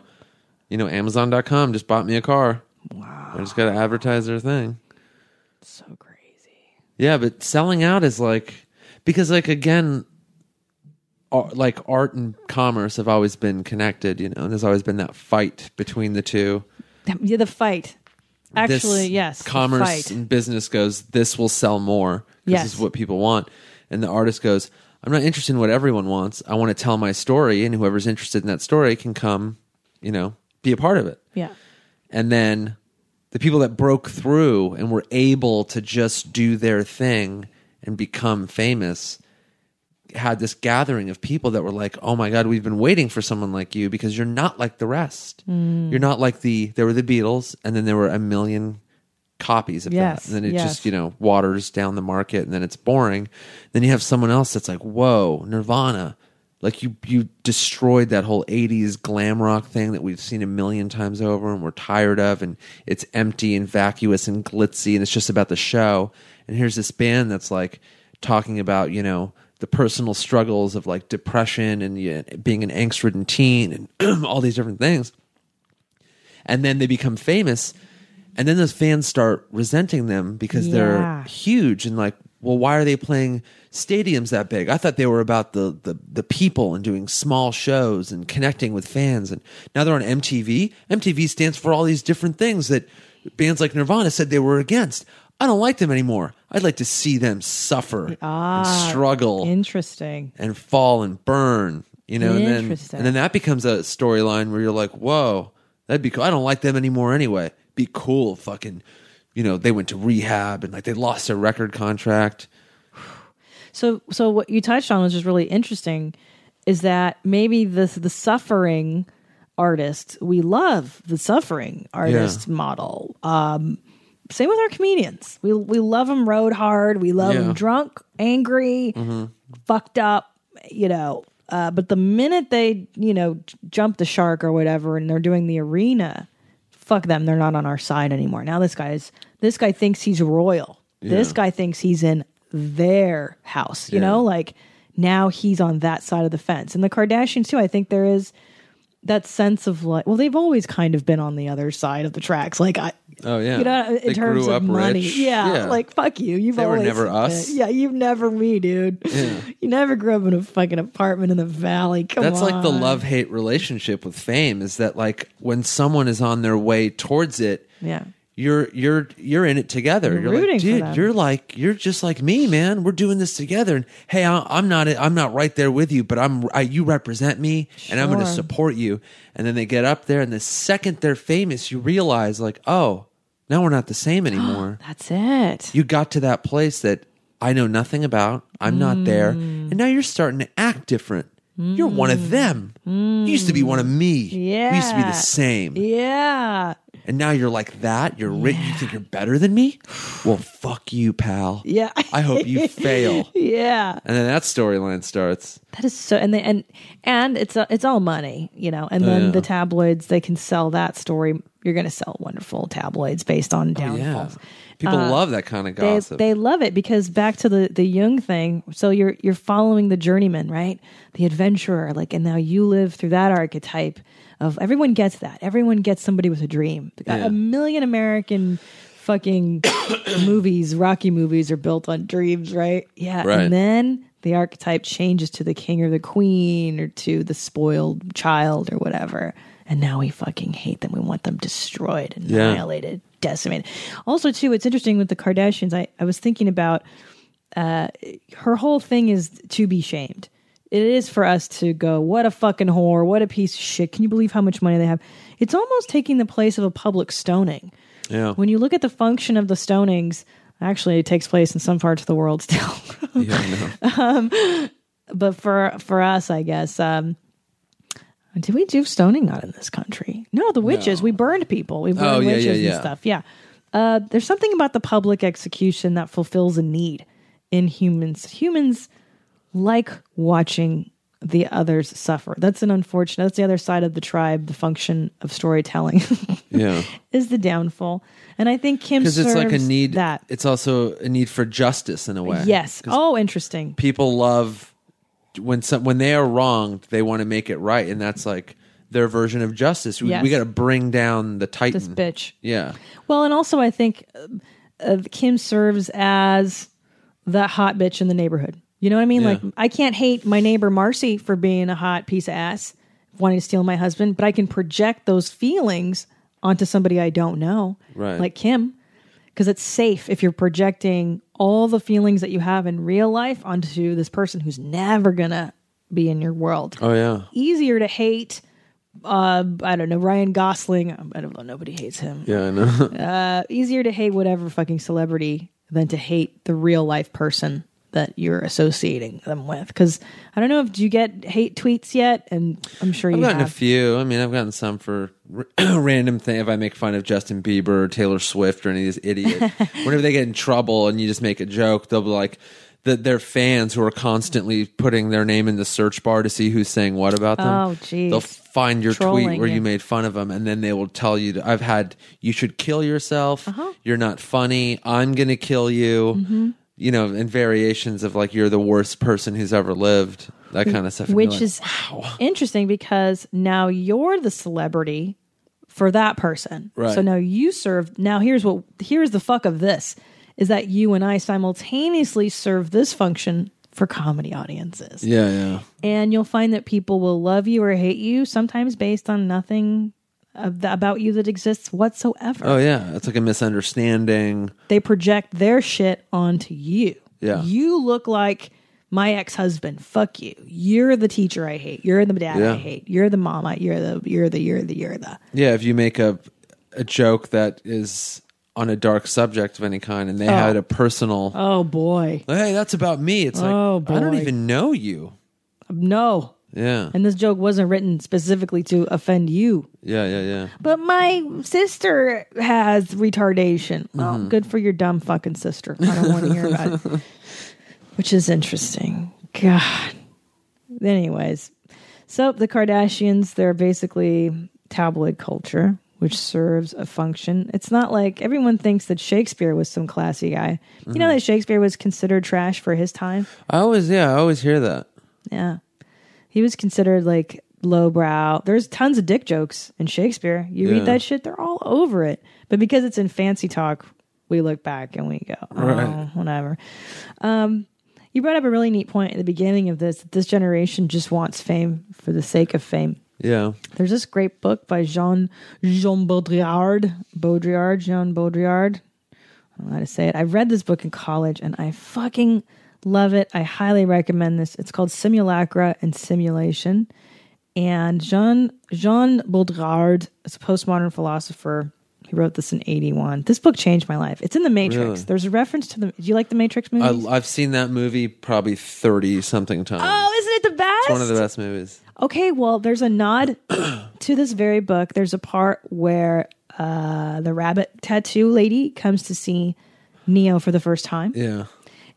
you know, Amazon.com just bought me a car. Wow. I just got to advertise their thing. So crazy. Yeah, but selling out is like, because like, again, like art and commerce have always been connected, you know, and there's always been that fight between the two. Yeah, the fight. Actually, This yes. Commerce and business goes, this will sell more. Yes. This is what people want. And the artist goes, I'm not interested in what everyone wants. I want to tell my story, and whoever's interested in that story can come, you know, be a part of it. Yeah. And then the people that broke through and were able to just do their thing and become famous had this gathering of people that were like, "Oh my god, we've been waiting for someone like you because you're not like the rest. Mm. You're not like the there were the Beatles and then there were a million copies of Yes, that. And then it yes. just, you know, waters down the market and then it's boring. Then you have someone else that's like, "Whoa, Nirvana. Like you you destroyed that whole 80s glam rock thing that we've seen a million times over and we're tired of and it's empty and vacuous and glitzy and it's just about the show. And here's this band that's like talking about, you know, the personal struggles of like depression and you know, being an angst-ridden teen and [CLEARS THROAT] all these different things. And then they become famous and then those fans start resenting them because Yeah. they're huge and like well why are they playing stadiums that big? I thought they were about the, the the people and doing small shows and connecting with fans. And now they're on mtv mtv stands for all these different things that bands like nirvana said they were against. I don't like them anymore i'd like to see them suffer and struggle Interesting. and fall and burn You know, and then Interesting. and then that becomes a storyline where you're like, whoa, that'd be cool. I don't like them anymore anyway. Be cool, fucking. You know, they went to rehab and like they lost their record contract. So, so what you touched on was just really interesting, is that maybe the the suffering artist we love the suffering artist model. Um, same with our comedians. We we love them road hard. We love Yeah. them drunk, angry, fucked up. You know. Uh, but the minute they, you know, j- jump the shark or whatever, and they're doing the arena, fuck them. They're not on our side anymore. Now this guy's this guy thinks he's royal. This guy thinks he's in their house. You know, like now he's on that side of the fence. And the Kardashians too. I think there is that sense of like, well, they've always kind of been on the other side of the tracks. Like I, Oh yeah, you know, in They terms of money, rich. Yeah, like fuck you. You've They were always never us. Yeah, you've never me, dude. [LAUGHS] You never grew up in a fucking apartment in the valley. Come That's on. like the love hate relationship with fame. Is that like when someone is on their way towards it, Yeah. You're you're you're in it together. You're You're, like, dude, you're like you're just like me, man. We're doing this together. And hey, I, I'm not I'm not right there with you, but I'm I, you represent me, and I'm going to support you. And then they get up there, and the second they're famous, you realize like, oh, now we're not the same [GASPS] anymore. That's it. you got to that place that I know nothing about. I'm not there. Mm. And now you're starting to act different. You're one of them. You used to be one of me. Yeah. We used to be the same. Yeah. And now you're like that. You're rich. You think you're better than me? Well, fuck you, pal. Yeah. I hope you fail. [LAUGHS] Yeah. And then that storyline starts. That is so, and they, and and it's a, it's all money, you know. And then yeah. the tabloids they can sell that story. You're going to sell wonderful tabloids based on Oh, Yeah. downfalls. People uh, love that kind of They gossip. they love it because back to the the Jung thing. So you're you're following the journeyman, right? The adventurer, like, and now you live through that archetype of everyone gets that. Everyone gets somebody with a dream. A- Yeah. A million American fucking [COUGHS] movies, Rocky movies, are built on dreams, right? Yeah, Right. and then the archetype changes to the king or the queen or to the spoiled child or whatever. And now we fucking hate them. We want them destroyed, Yeah. annihilated, decimated. Also, too, it's interesting with the Kardashians. I, I was thinking about uh, her whole thing is to be shamed. It is for us to go, what a fucking whore, what a piece of shit. Can you believe how much money they have? It's almost taking the place of a public stoning. yeah. When you look at the function of the stonings, actually, it takes place in some parts of the world still. yeah, I know. [LAUGHS] but for for us, I guess, um, did we do stoning? Not in this country. No, the witches. We burned people. We burned Oh, yeah, witches yeah, and stuff. Yeah. Uh, there's something about the public execution that fulfills a need in humans. Humans like watching the others suffer. That's an unfortunate. That's the other side of the tribe. The function of storytelling [LAUGHS] Yeah. is the downfall, and I think Kim Because it's like a need. that. It's also a need for justice in a way. Yes. Oh, interesting. people love when some when they are wronged, they want to make it right, and that's like their version of justice. We, Yes. we got to bring down the titan. This bitch. Yeah, Well, and also I think uh, uh, Kim serves as the hot bitch in the neighborhood. You know what I mean? Like I can't hate my neighbor Marcy for being a hot piece of ass, wanting to steal my husband, but I can project those feelings onto somebody I don't know, Right. like Kim, because it's safe if you're projecting all the feelings that you have in real life onto this person who's never gonna be in your world. Oh yeah. Easier to hate. Uh, I don't know Ryan Gosling. I don't know. Nobody hates him Yeah, I know. [LAUGHS] easier to hate whatever fucking celebrity than to hate the real life person that you're associating them with. Because I don't know if do you get hate tweets yet, and I'm sure you I've gotten have. a few. I mean, I've gotten some for [CLEARS THROAT] random thing. If I make fun of Justin Bieber or Taylor Swift or any of these idiots, [LAUGHS] whenever they get in trouble and you just make a joke, they'll be like, that their fans who are constantly putting their name in the search bar to see who's saying what about them. Oh, geez. They'll find your Trolling tweet where you. you made fun of them, and then they will tell you. To, I've had you should kill yourself. Uh-huh. You're not funny. I'm gonna kill you. Mm-hmm. You know, and variations of like you're the worst person who's ever lived. That mm, kind of stuff. And you're which like, is interesting because now you're the celebrity for that person. Right. So now you serve. Now here's what here's the fuck of this is that you and I simultaneously serve this function for comedy audiences. yeah, yeah. and you'll find that people will love you or hate you sometimes based on nothing of the, about you that exists whatsoever. Oh yeah, it's like a misunderstanding. They project their shit onto you. Yeah. You look like my ex-husband, fuck you. You're the teacher I hate. You're the dad Yeah. I hate. You're the mama. You're the you're the you're the you're the. Yeah, if you make a a joke that is on a dark subject of any kind, and they oh. had a personal, Oh boy. hey, that's about me. It's like Oh, I don't even know you. No. Yeah, And this joke wasn't written specifically to offend you. yeah, yeah, yeah. But my sister has retardation. Well, Mm-hmm. good for your dumb fucking sister. I don't want to hear about it. [LAUGHS] Which is interesting. God. Anyways, so the Kardashians, they're basically tabloid culture, which serves a function. It's not like everyone thinks that Shakespeare was some classy guy. You Mm-hmm. know that Shakespeare was considered trash for his time? I always, yeah, I always hear that. Yeah. He was considered like lowbrow. There's tons of dick jokes in Shakespeare. You Yeah. read that shit, they're all over it. But because it's in fancy talk, we look back and we go, oh, Right. whatever. Um, you brought up a really neat point at the beginning of this that this generation just wants fame for the sake of fame. Yeah, There's this great book by Jean Jean Baudrillard, Baudrillard, Jean Baudrillard. I don't know how to say it. I read this book in college and I fucking love it. I highly recommend this. It's called Simulacra and Simulation. And Jean Jean Baudrillard is a postmodern philosopher. He wrote this in 81. This book changed my life. It's in the Matrix. Really? There's a reference to the Do you like the Matrix movies? I, I've seen that movie probably thirty something times. oh, isn't it the best? it's one of the best movies. Okay, well, there's a nod [CLEARS THROAT] to this very book. There's a part where uh, the rabbit tattoo lady comes to see Neo for the first time, Yeah,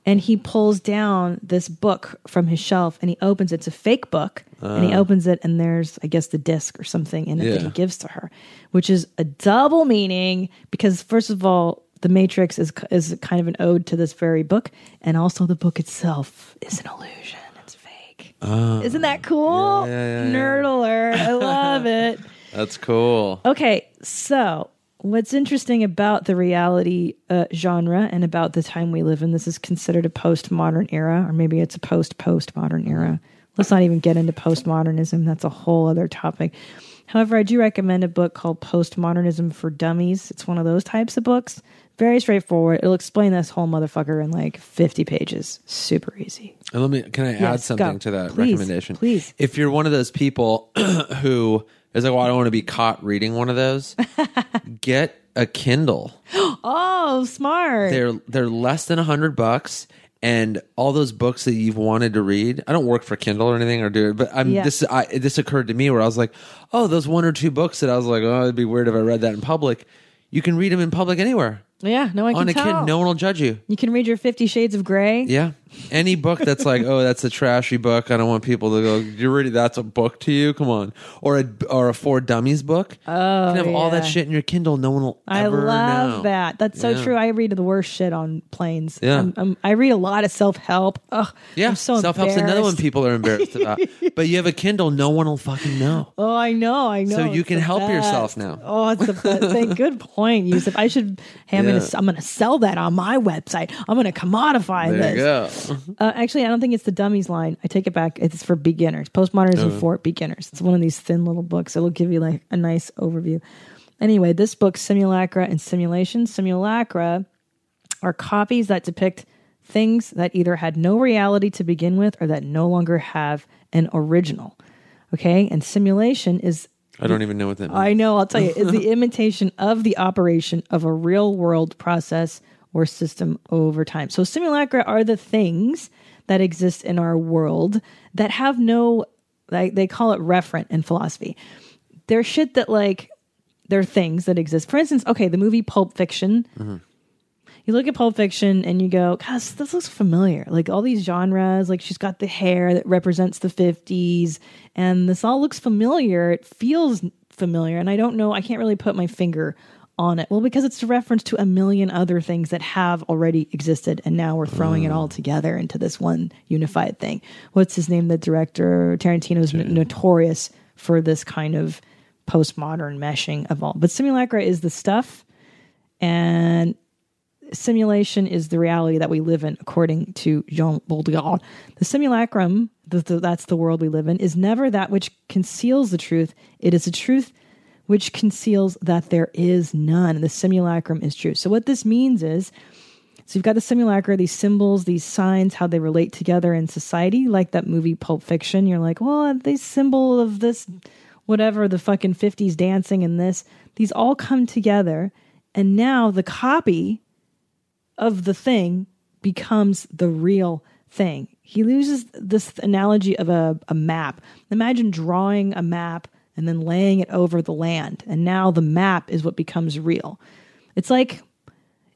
and he pulls down this book from his shelf and he opens it. It's a fake book, and he ah. opens it, and there's, I guess, the disc or something in it that he gives to her, which is a double meaning because, first of all, the Matrix is is kind of an ode to this very book, and also the book itself is an illusion. It's fake. Ah. Isn't that cool? yeah, yeah, Nerd alert! I love [LAUGHS] it. that's cool. Okay, so what's interesting about the reality uh, genre and about the time we live in, this is considered a postmodern era, or maybe it's a post postmodern era. Let's not even get into postmodernism. That's a whole other topic. However, I do recommend a book called Postmodernism for Dummies. It's one of those types of books. Very straightforward. It'll explain this whole motherfucker in like 50 pages. Super easy. And let me can I add something go. to that Please, recommendation? please. If you're one of those people [CLEARS THROAT] who is like, well, I don't want to be caught reading one of those, [LAUGHS] get a Kindle. Oh, smart. They're they're less than a hundred bucks. And all those books that you've wanted to read, I don't work for Kindle or anything or do it, but I'm Yeah. this I, this occurred to me where I was like, oh, those one or two books that I was like, oh, it'd be weird if I read that in public. You can read them in public anywhere yeah, no one can on a tell. kid. No one will judge you. You can read your Fifty Shades of Grey. Yeah. Any book that's like, oh, that's a trashy book. I don't want people to go. You're ready. That's a book to you. Come on. Or a or a for dummies book. Oh, you can oh, have all that shit in your Kindle. No one will. I love know. that. That's so Yeah. true. I read the worst shit on planes. Yeah. I'm, I'm, I read a lot of self help. Ugh, Yeah, so self help's another one people are embarrassed about. [LAUGHS] but you have a Kindle, no one will fucking know. Oh, I know, I know. So you It's can help yourself now. Oh, it's the best. Thank, [LAUGHS] good point, Youssef. I should. Hey, I'm Yeah. gonna. I'm gonna sell that on my website. I'm gonna commodify There this. Go. Uh, actually, I don't think it's the dummies line. I take it back. It's for beginners. Postmodernism for beginners. It's one of these thin little books. It'll give you like a nice overview. Anyway, this book, Simulacra and Simulation. Simulacra are copies that depict things that either had no reality to begin with or that no longer have an original. Okay, and simulation is I don't even know what that means. I know, I'll tell you, is the [LAUGHS] imitation of the operation of a real world process or system over time. So simulacra are the things that exist in our world that have no like they call it referent in philosophy. They're shit that like they're things that exist. For instance, okay, the movie Pulp Fiction. Mm-hmm. You look at Pulp Fiction and you go, gosh, this looks familiar. Like all these genres, like she's got the hair that represents the 50s, and this all looks familiar. It feels familiar. And I don't know, I can't really put my finger on it. Well, because it's a reference to a million other things that have already existed, and now we're throwing it mm. all together into this one unified thing. What's his name? The director, Tarantino's n- notorious for this kind of postmodern meshing of all. But Simulacra is the stuff, and simulation is the reality that we live in, according to Jean Baudrillard. The simulacrum, the, the, that's the world we live in, is never that which conceals the truth. It is a truth which conceals that there is none. The simulacrum is true. So, what this means is So you've got the simulacra, these symbols, these signs, how they relate together in society, like that movie Pulp Fiction. You're like, well, this symbol of this, whatever, the fucking 50s dancing and this, these all come together. And now the copy of the thing becomes the real thing. He uses this analogy of a, a map. Imagine drawing a map and then laying it over the land. And now the map is what becomes real. It's like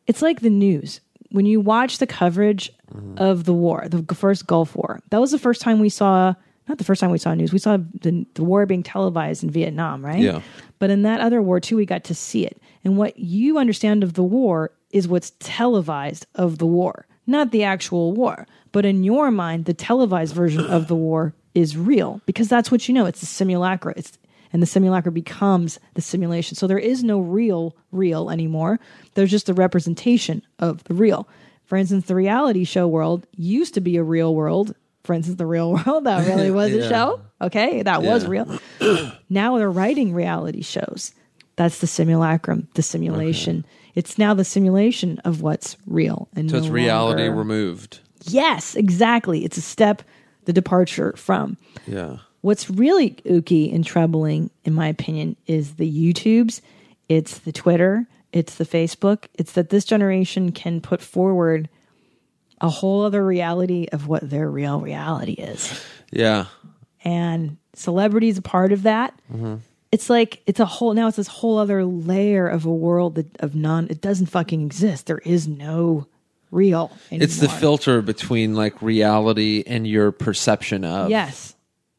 it's like the news. When you watch the coverage of the war, the first Gulf War, that was the first time we saw not the first time we saw news. We saw the, the war being televised in Vietnam, right? Yeah. But in that other war too, we got to see it. And what you understand of the war is what's televised of the war, not the actual war. But in your mind, the televised version of the war is real because that's what you know. It's the simulacra. It's and the simulacra becomes the simulation. So there is no real real anymore. There's just a representation of the real. For instance, the reality show world used to be a real world. For instance, the real [LAUGHS] world that really was a [LAUGHS] show. Okay, that was real. [CLEARS THROAT] now they're writing reality shows. That's the simulacrum, the simulation. It's now the simulation of what's real and So no it's reality longer- removed. Yes, exactly. It's a step, the departure from. Yeah. What's really ooky and troubling, in my opinion, is the YouTubes, it's the Twitter, it's the Facebook. It's that this generation can put forward a whole other reality of what their real reality is. Yeah. And celebrity is a part of that. Mm-hmm. It's like it's a whole now it's this whole other layer of a world that of non it doesn't fucking exist. There is no real anymore. It's the filter between like reality and your perception of. Yes.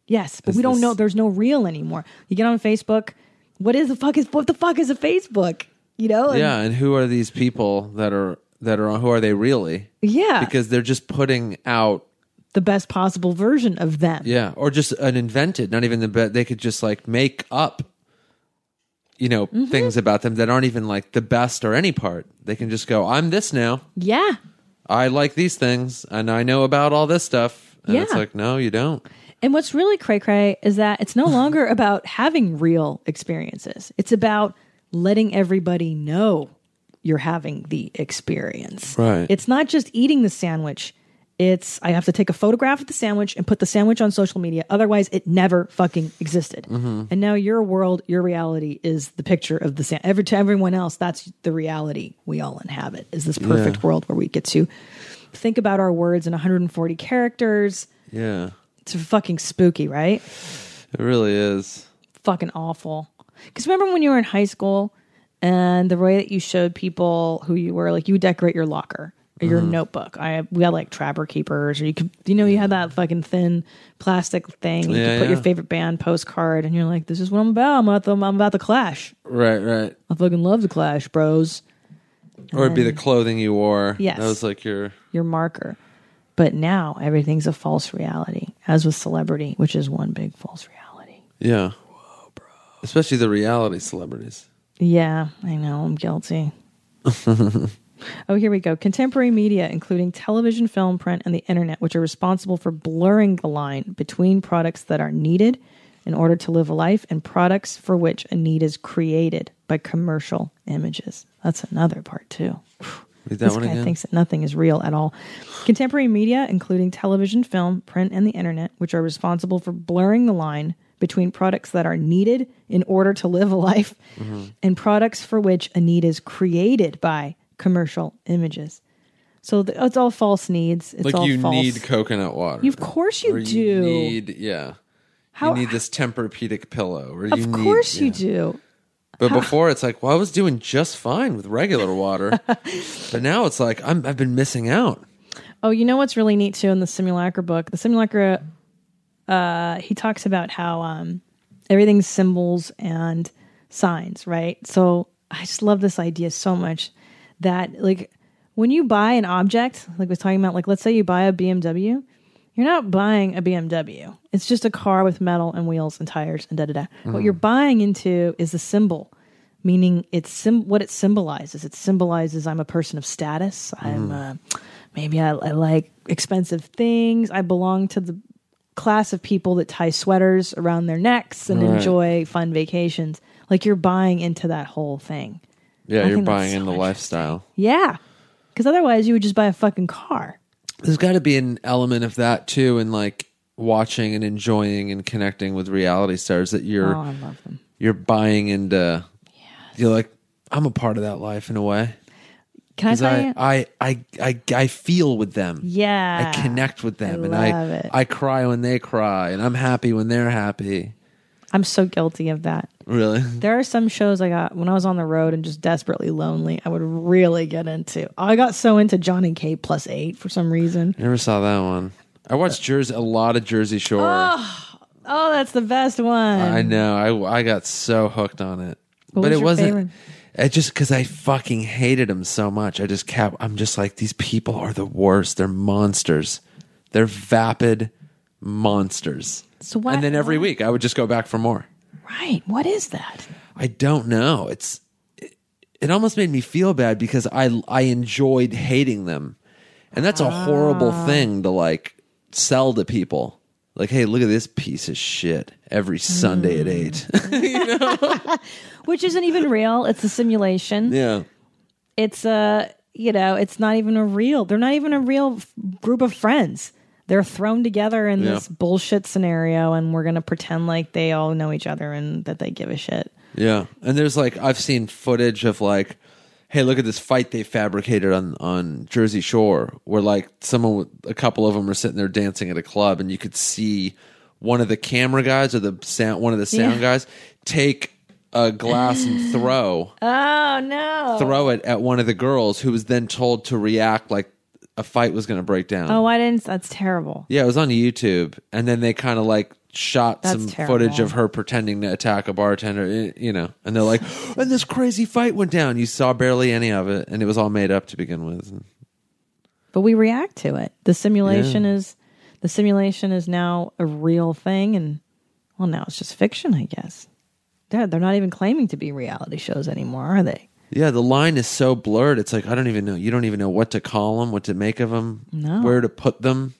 Yes, but Is we don't this- know. There's no real anymore. You get on Facebook. What is the fuck is what the fuck is a Facebook? You know? And- Yeah, and who are these people that are that are who are they really? yeah. Because they're just putting out the best possible version of them. yeah, or just an invented, not even the be- they could just like make up you know, Mm-hmm. things about them that aren't even like the best or any part. They can just go, "I'm this now. Yeah. I like these things and I know about all this stuff." And it's like, "No, you don't." And what's really cray cray is that it's no longer [LAUGHS] about having real experiences. It's about letting everybody know you're having the experience. Right. It's not just eating the sandwich. It's I have to take a photograph of the sandwich and put the sandwich on social media. Otherwise, it never fucking existed. Mm-hmm. And now your world, your reality is the picture of the sandwich. Every to everyone else, that's the reality we all inhabit. Is this perfect world where we get to think about our words in 140 characters. Yeah. It's fucking spooky, right? It really is. Fucking awful. Because remember when you were in high school and the way that you showed people who you were, like you would decorate your locker or your mm-hmm. notebook. I we had like trapper keepers, or you could, you know, you had that fucking thin plastic thing. You Yeah, could put your favorite band postcard, and you're like, "This is what I'm about. I'm about the, I'm about the Clash. Right, right. I fucking love the Clash, bros." Or it'd be the clothing you wore. Yes. That was like your Your marker. But now everything's a false reality, as with celebrity, which is one big false reality. Yeah. Especially the reality celebrities. Yeah, I know. I'm guilty. [LAUGHS] oh, here we go. Contemporary media, including television, film, print, and the internet, which are responsible for blurring the line between products that are needed in order to live a life and products for which a need is created by commercial images. That's another part, too. Read that This one guy again. thinks that nothing is real at all. Contemporary media, including television, film, print, and the internet, which are responsible for blurring the line between products that are needed in order to live a life Mm-hmm. and products for which a need is created by commercial images. So th- it's all false needs. It's like all you false. need coconut water. You- of course you do. need yeah. How- you need this Tempur-Pedic pillow. Or of you need- course you yeah. do. But before it's like, well, I was doing just fine with regular water. [LAUGHS] but now it's like I'm I've been missing out. Oh, you know what's really neat too in the Simulacra book? The Simulacra, uh, he talks about how um, everything's symbols and signs, right? So I just love this idea so much that, like, when you buy an object, like I was talking about, like, let's say you buy a BMW, you're not buying a BMW. It's just a car with metal and wheels and tires and da da da. What you're buying into is a symbol, meaning it's sim- what it symbolizes. It symbolizes I'm a person of status. I'm uh, maybe I, I like expensive things. I belong to the class of people that tie sweaters around their necks and Right. enjoy fun vacations. Like you're buying into that whole thing. Yeah, I you're buying so in the lifestyle. Yeah. Because otherwise, you would just buy a fucking car. There's got to be an element of that too, and like watching and enjoying and connecting with reality stars that you're Oh, I love them. you're buying into. You're like, I'm a part of that life in a way. Can I 'Cause tell you? I, I, I, I, I feel with them. yeah. I connect with them, I and love I, it. I cry when they cry, and I'm happy when they're happy. I'm so guilty of that. Really, There are some shows I got when I was on the road and just desperately lonely. I would really get into. I got so into Jon and Kate plus eight for some reason. never saw that one. I watched Jersey, a lot of Jersey Shore. Oh, oh, that's the best one. I know. I I got so hooked on it, What but was it your wasn't. favorite? It just because I fucking hated them so much. I just kept. I'm just like these people are the worst. They're monsters. They're vapid monsters. So why- and then every why- week I would just go back for more. Right. What is that? I don't know. It's it, it almost made me feel bad because I I enjoyed hating them, and that's a horrible Ah. thing to like sell to people. Like, hey, look at this piece of shit every Sunday at eight. [LAUGHS] you know? [LAUGHS] Which isn't even real. It's a simulation. yeah. It's a, you know, it's not even a real. They're not even a real f- group of friends. They're thrown together in Yeah. this bullshit scenario, and we're gonna pretend like they all know each other and that they give a shit. Yeah, and there's like I've seen footage of like, hey, look at this fight they fabricated on on Jersey Shore, where like someone, with- a couple of them are sitting there dancing at a club, and you could see one of the camera guys or the sound, one of the sound Yeah. guys take a glass and [GASPS] throw Oh no! throw it at one of the girls, who was then told to react like a fight was going to break down. Oh, I didn't. That's terrible. Yeah, it was on YouTube, and then they kind of like shot That's some terrible. footage of her pretending to attack a bartender, you know, and they're like, [GASPS] and this crazy fight went down. You saw barely any of it, and it was all made up to begin with. But we react to it. The simulation is the simulation is now a real thing, and well, now it's just fiction, I guess. They're they're not even claiming to be reality shows anymore, are they? Yeah, the line is so blurred. It's like I don't even know. You don't even know what to call them, what to make of them, No. where to put them.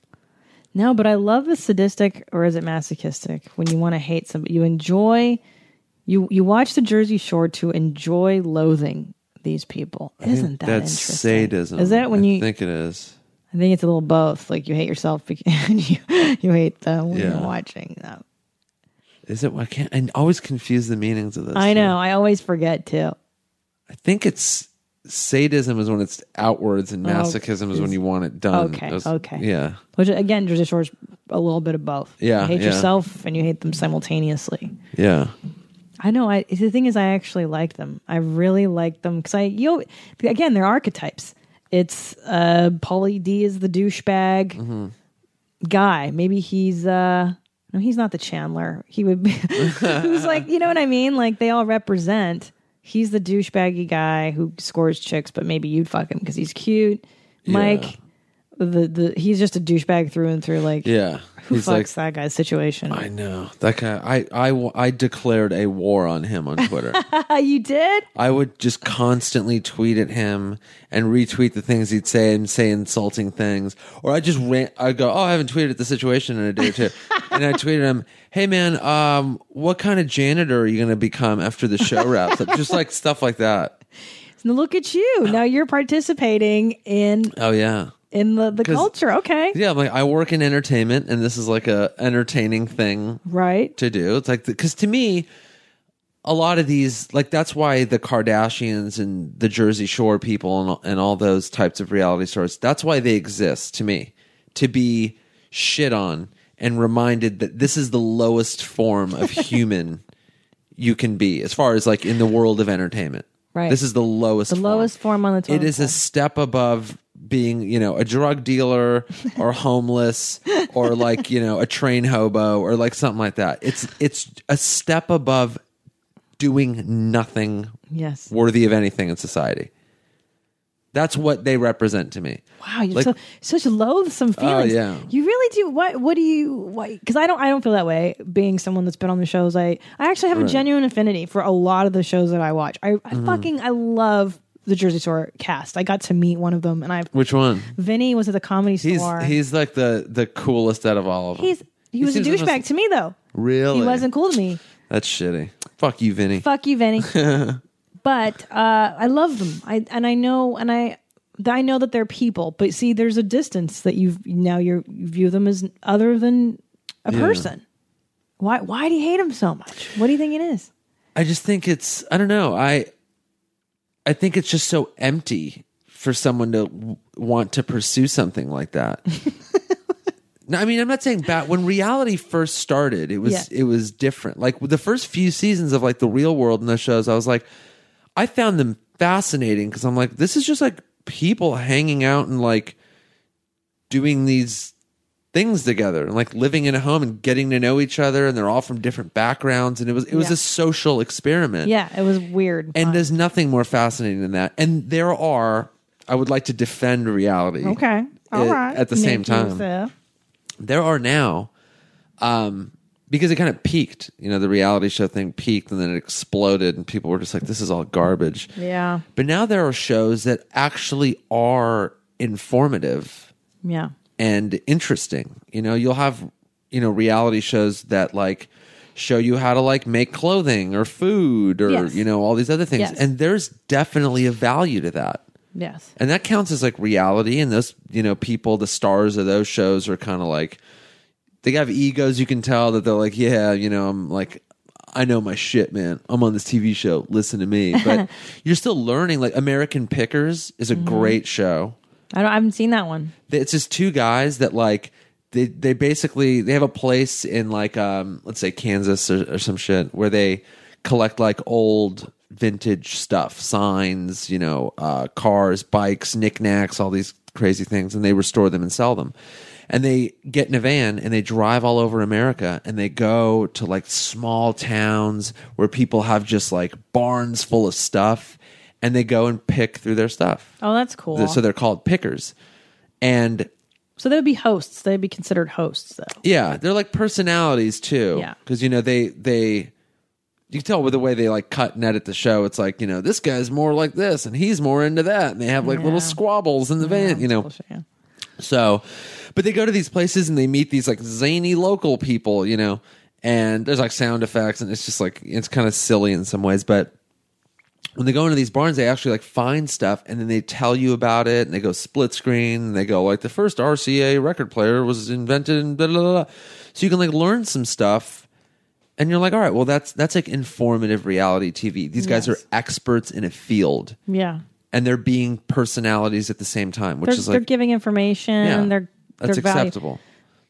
No, but I love the sadistic, or is it masochistic? When you want to hate somebody, you enjoy. You you watch the Jersey Shore to enjoy loathing these people. Isn't that That's interesting? sadism. Is that when I you? think it is. I think it's a little both. Like you hate yourself bec- [LAUGHS] and you you hate them when Yeah. you're watching them. Is it? I can't. I always confuse the meanings of this. I know. I always forget too. I think it's sadism is when it's outwards, and Oh, masochism is when you want it done. Okay, Those- okay. Yeah. Which again, Jersey Shore's a little bit of both. Yeah, you hate yeah. yourself and you hate them simultaneously. Yeah. I know. I the thing is, I actually like them. I really like them because I you know again they're archetypes. It's uh Pauly D is the douchebag Mm-hmm. guy. Maybe he's uh no, he's not the Chandler. He would be [LAUGHS] who's like you know what I mean. Like they all represent. He's the douchebaggy guy who scores chicks, but maybe you'd fuck him because he's cute. Mike, the the he's just a douchebag through and through. Like Yeah. who He's fucks like, that guy's situation? I know that guy. I, I, I declared a war on him on Twitter. [LAUGHS] you did. I would just constantly tweet at him and retweet the things he'd say and say insulting things. Or I just ran, I'd go, Oh, I haven't tweeted at the situation in a day or two. [LAUGHS] and I tweeted him, Hey man, um, what kind of janitor are you going to become after the show wraps up? Just like stuff like that. [LAUGHS] Look at you. Now you're participating in Oh yeah. In the, the 'Cause- culture. Okay. Yeah. I'm like, I work in entertainment and this is like a entertaining thing Right. to do. It's like because to me, a lot of these like that's why the Kardashians and the Jersey Shore people and and all those types of reality stars. That's why they exist to me to be shit on and reminded that this is the lowest form of [LAUGHS] human you can be as far as like in the world of entertainment. Right. This is the lowest. The lowest form on the totem It is a pole. step above being, you know, a drug dealer or [LAUGHS] homeless or like, you know, a train hobo or like something like that. It's it's a step above doing nothing Yes. worthy of anything in society. That's what they represent to me. Wow, you're Like- Oh, so such loathsome feelings. yeah. You really do. What What do you? Why? Because I don't. I don't feel that way. Being someone that's been on the shows, I I actually have a genuine affinity for a lot of the shows that I watch. I, I Mm-hmm. fucking I love the Jersey Shore cast. I got to meet one of them, and I Which one? Vinny was at the comedy He's store. he's like the the coolest out of all of them. He's he was a douchebag most- to me though. really He wasn't cool to me. That's shitty. Fuck you, Vinny. Fuck you, Vinny. [LAUGHS] but uh, I love them. I and I know, and I I know that they're people, but see, there's a distance that you now you're, you view them as other than a Yeah. person. Why? Why do you hate them so much? What do you think it is? I just think it's I don't know. I I think it's just so empty for someone to w- want to pursue something like that. [LAUGHS] no, I mean I'm not saying bad. When reality first started, it was Yeah. it was different. Like the first few seasons of like the Real World and those shows, I was like, I found them fascinating because I'm like, this is just like people hanging out and like doing these things together and like living in a home and getting to know each other and they're all from different backgrounds and it was it was Yeah. a social experiment Yeah, it was weird. and Fun. there's nothing more fascinating than that and there are i would like to defend reality okay, all uh, right. at the same time Youssef. there are now um because it kind of peaked you know the reality show thing peaked and then it exploded and people were just like this is all garbage Yeah, but now there are shows that actually are informative yeah, and interesting. You know, you'll have, you know, reality shows that like show you how to like make clothing or food or, Yes. you know, all these other things. Yes. And there's definitely a value to that. yes. And that counts as like reality. And those, you know, people, the stars of those shows are kind of like, they have egos. You can tell that they're like, yeah, you know, I'm like, I know my shit, man. I'm on this TV show. Listen to me. But [LAUGHS] you're still learning. Like American Pickers is a Mm-hmm. great show I don't. I haven't seen that one. it's just two guys that like they they basically they have a place in like um let's say Kansas or, or some shit where they collect like old vintage stuff signs you know uh cars bikes knickknacks all these crazy things and they restore them and sell them and they get in a van and they drive all over America and they go to like small towns where people have just like barns full of stuff and they go and pick through their stuff Oh, that's cool. so they're called pickers and So they would be hosts. They'd be considered hosts, though. yeah they're like personalities too Yeah. because you know they they you can tell with the way they like cut and edit the show it's like you know this guy's more like this and he's more into that and they have like Yeah. little squabbles in the van you know Bullshit, yeah. so but they go to these places and they meet these like zany local people you know and there's like sound effects and it's just like it's kind of silly in some ways but when they go into these barns, they actually like find stuff and then they tell you about it and they go split screen and they go like the first RCA record player was invented and blah, blah, blah. So you can like learn some stuff and you're like, all right, well that's that's like informative reality TV. These guys Yes. are experts in a field Yeah. and they're being personalities at the same time, which They're, is like they're giving information. yeah, They're that's they're value- acceptable.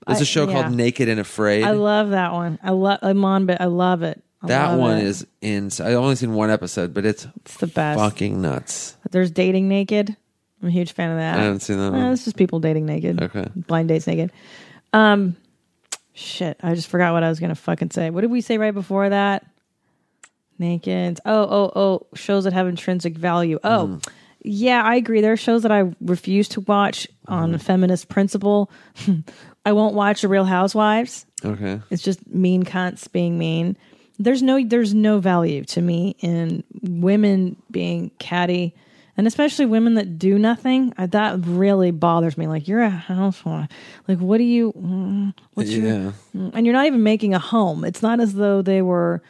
There's I- a show yeah. called Naked and Afraid. I love that one. I love. I'm on, but I love it. I that love one it. is in. I've only seen one episode, but it's It's the best. fucking nuts. There's dating naked. I'm a huge fan of that. I haven't seen that Eh, one. it's just people dating naked. Okay. Blind dates naked. Um, shit. I just forgot what I was gonna fucking say. What did we say right before that? Naked. Oh, oh, oh. Shows that have intrinsic value. Oh, Mm. yeah. I agree. There are shows that I refuse to watch on Mm-hmm. a feminist principle. [LAUGHS] I won't watch The Real Housewives. Okay. It's just mean cunts being mean. There's no there's no value to me in women being catty, and especially women that do nothing. I, that really bothers me. Like you're a housewife. Like what do you? mm, What's your? Yeah. And you're not even making a home. It's not as though they were.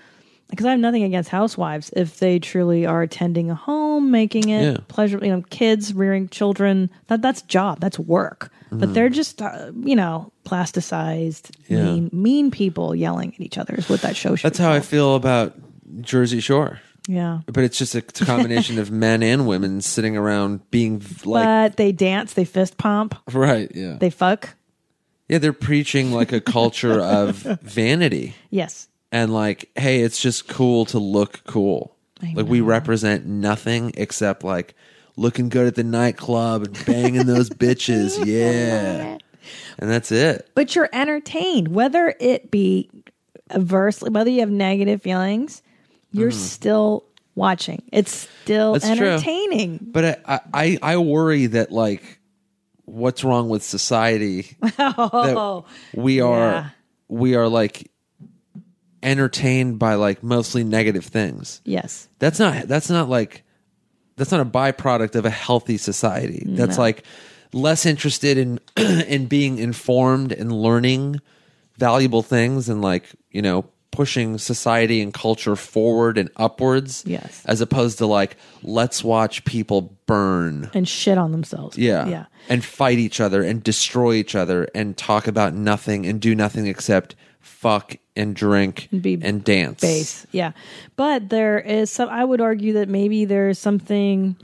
Because I have nothing against housewives if they truly are attending a home, making it Yeah. pleasure. You know, kids rearing children. That that's job. That's work. But they're just uh, you know plasticized. Yeah. mean mean people yelling at each other is what that show. That's how I feel about Jersey Shore. Yeah. But it's just a combination of men and women sitting around being like but they dance, they fist pump, right, yeah. they fuck. yeah, they're preaching like a culture of [LAUGHS] vanity Yes. And like hey, it's just cool to look cool. I Like we know. represent nothing except like looking good at the nightclub and banging those [LAUGHS] bitches. Yeah. And that's it. But you're entertained, whether it be aversely, whether you have negative feelings, you're mm-hmm. still watching. It's still. That's true. entertaining. But I, I I worry that like what's wrong with society [LAUGHS] oh, that we are Oh, yeah. we are like entertained by like mostly negative things. Yes. That's not that's not like that's not a byproduct of a healthy society. That's No. like less interested in [CLEARS THROAT] in being informed and learning valuable things and like, you know, pushing society and culture forward and upwards. Yes. As opposed to like, let's watch people burn. and shit on themselves. Yeah. Yeah. And fight each other and destroy each other and talk about nothing and do nothing except fuck and drink and, be dance. Base. Yeah. But there is some, I would argue that maybe there's something,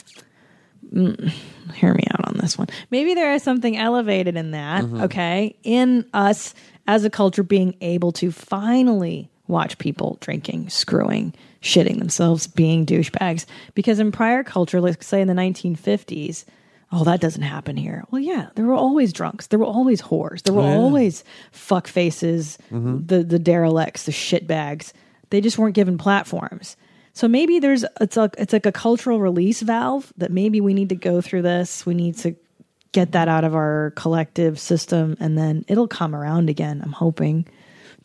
mm, hear me out on this one. Maybe there is something elevated in that, Mm-hmm. okay, in us as a culture being able to finally watch people drinking, screwing, shitting themselves, being douchebags. Because in prior culture, like say in the 1950s, oh, that doesn't happen here. Well, yeah, there were always drunks. There were always whores. There were oh, always fuck faces, mm-hmm. the, the derelicts, the shitbags. They just weren't given platforms. So maybe there's it's like it's like a cultural release valve that maybe we need to go through this. We need to get that out of our collective system and then it'll come around again, I'm hoping.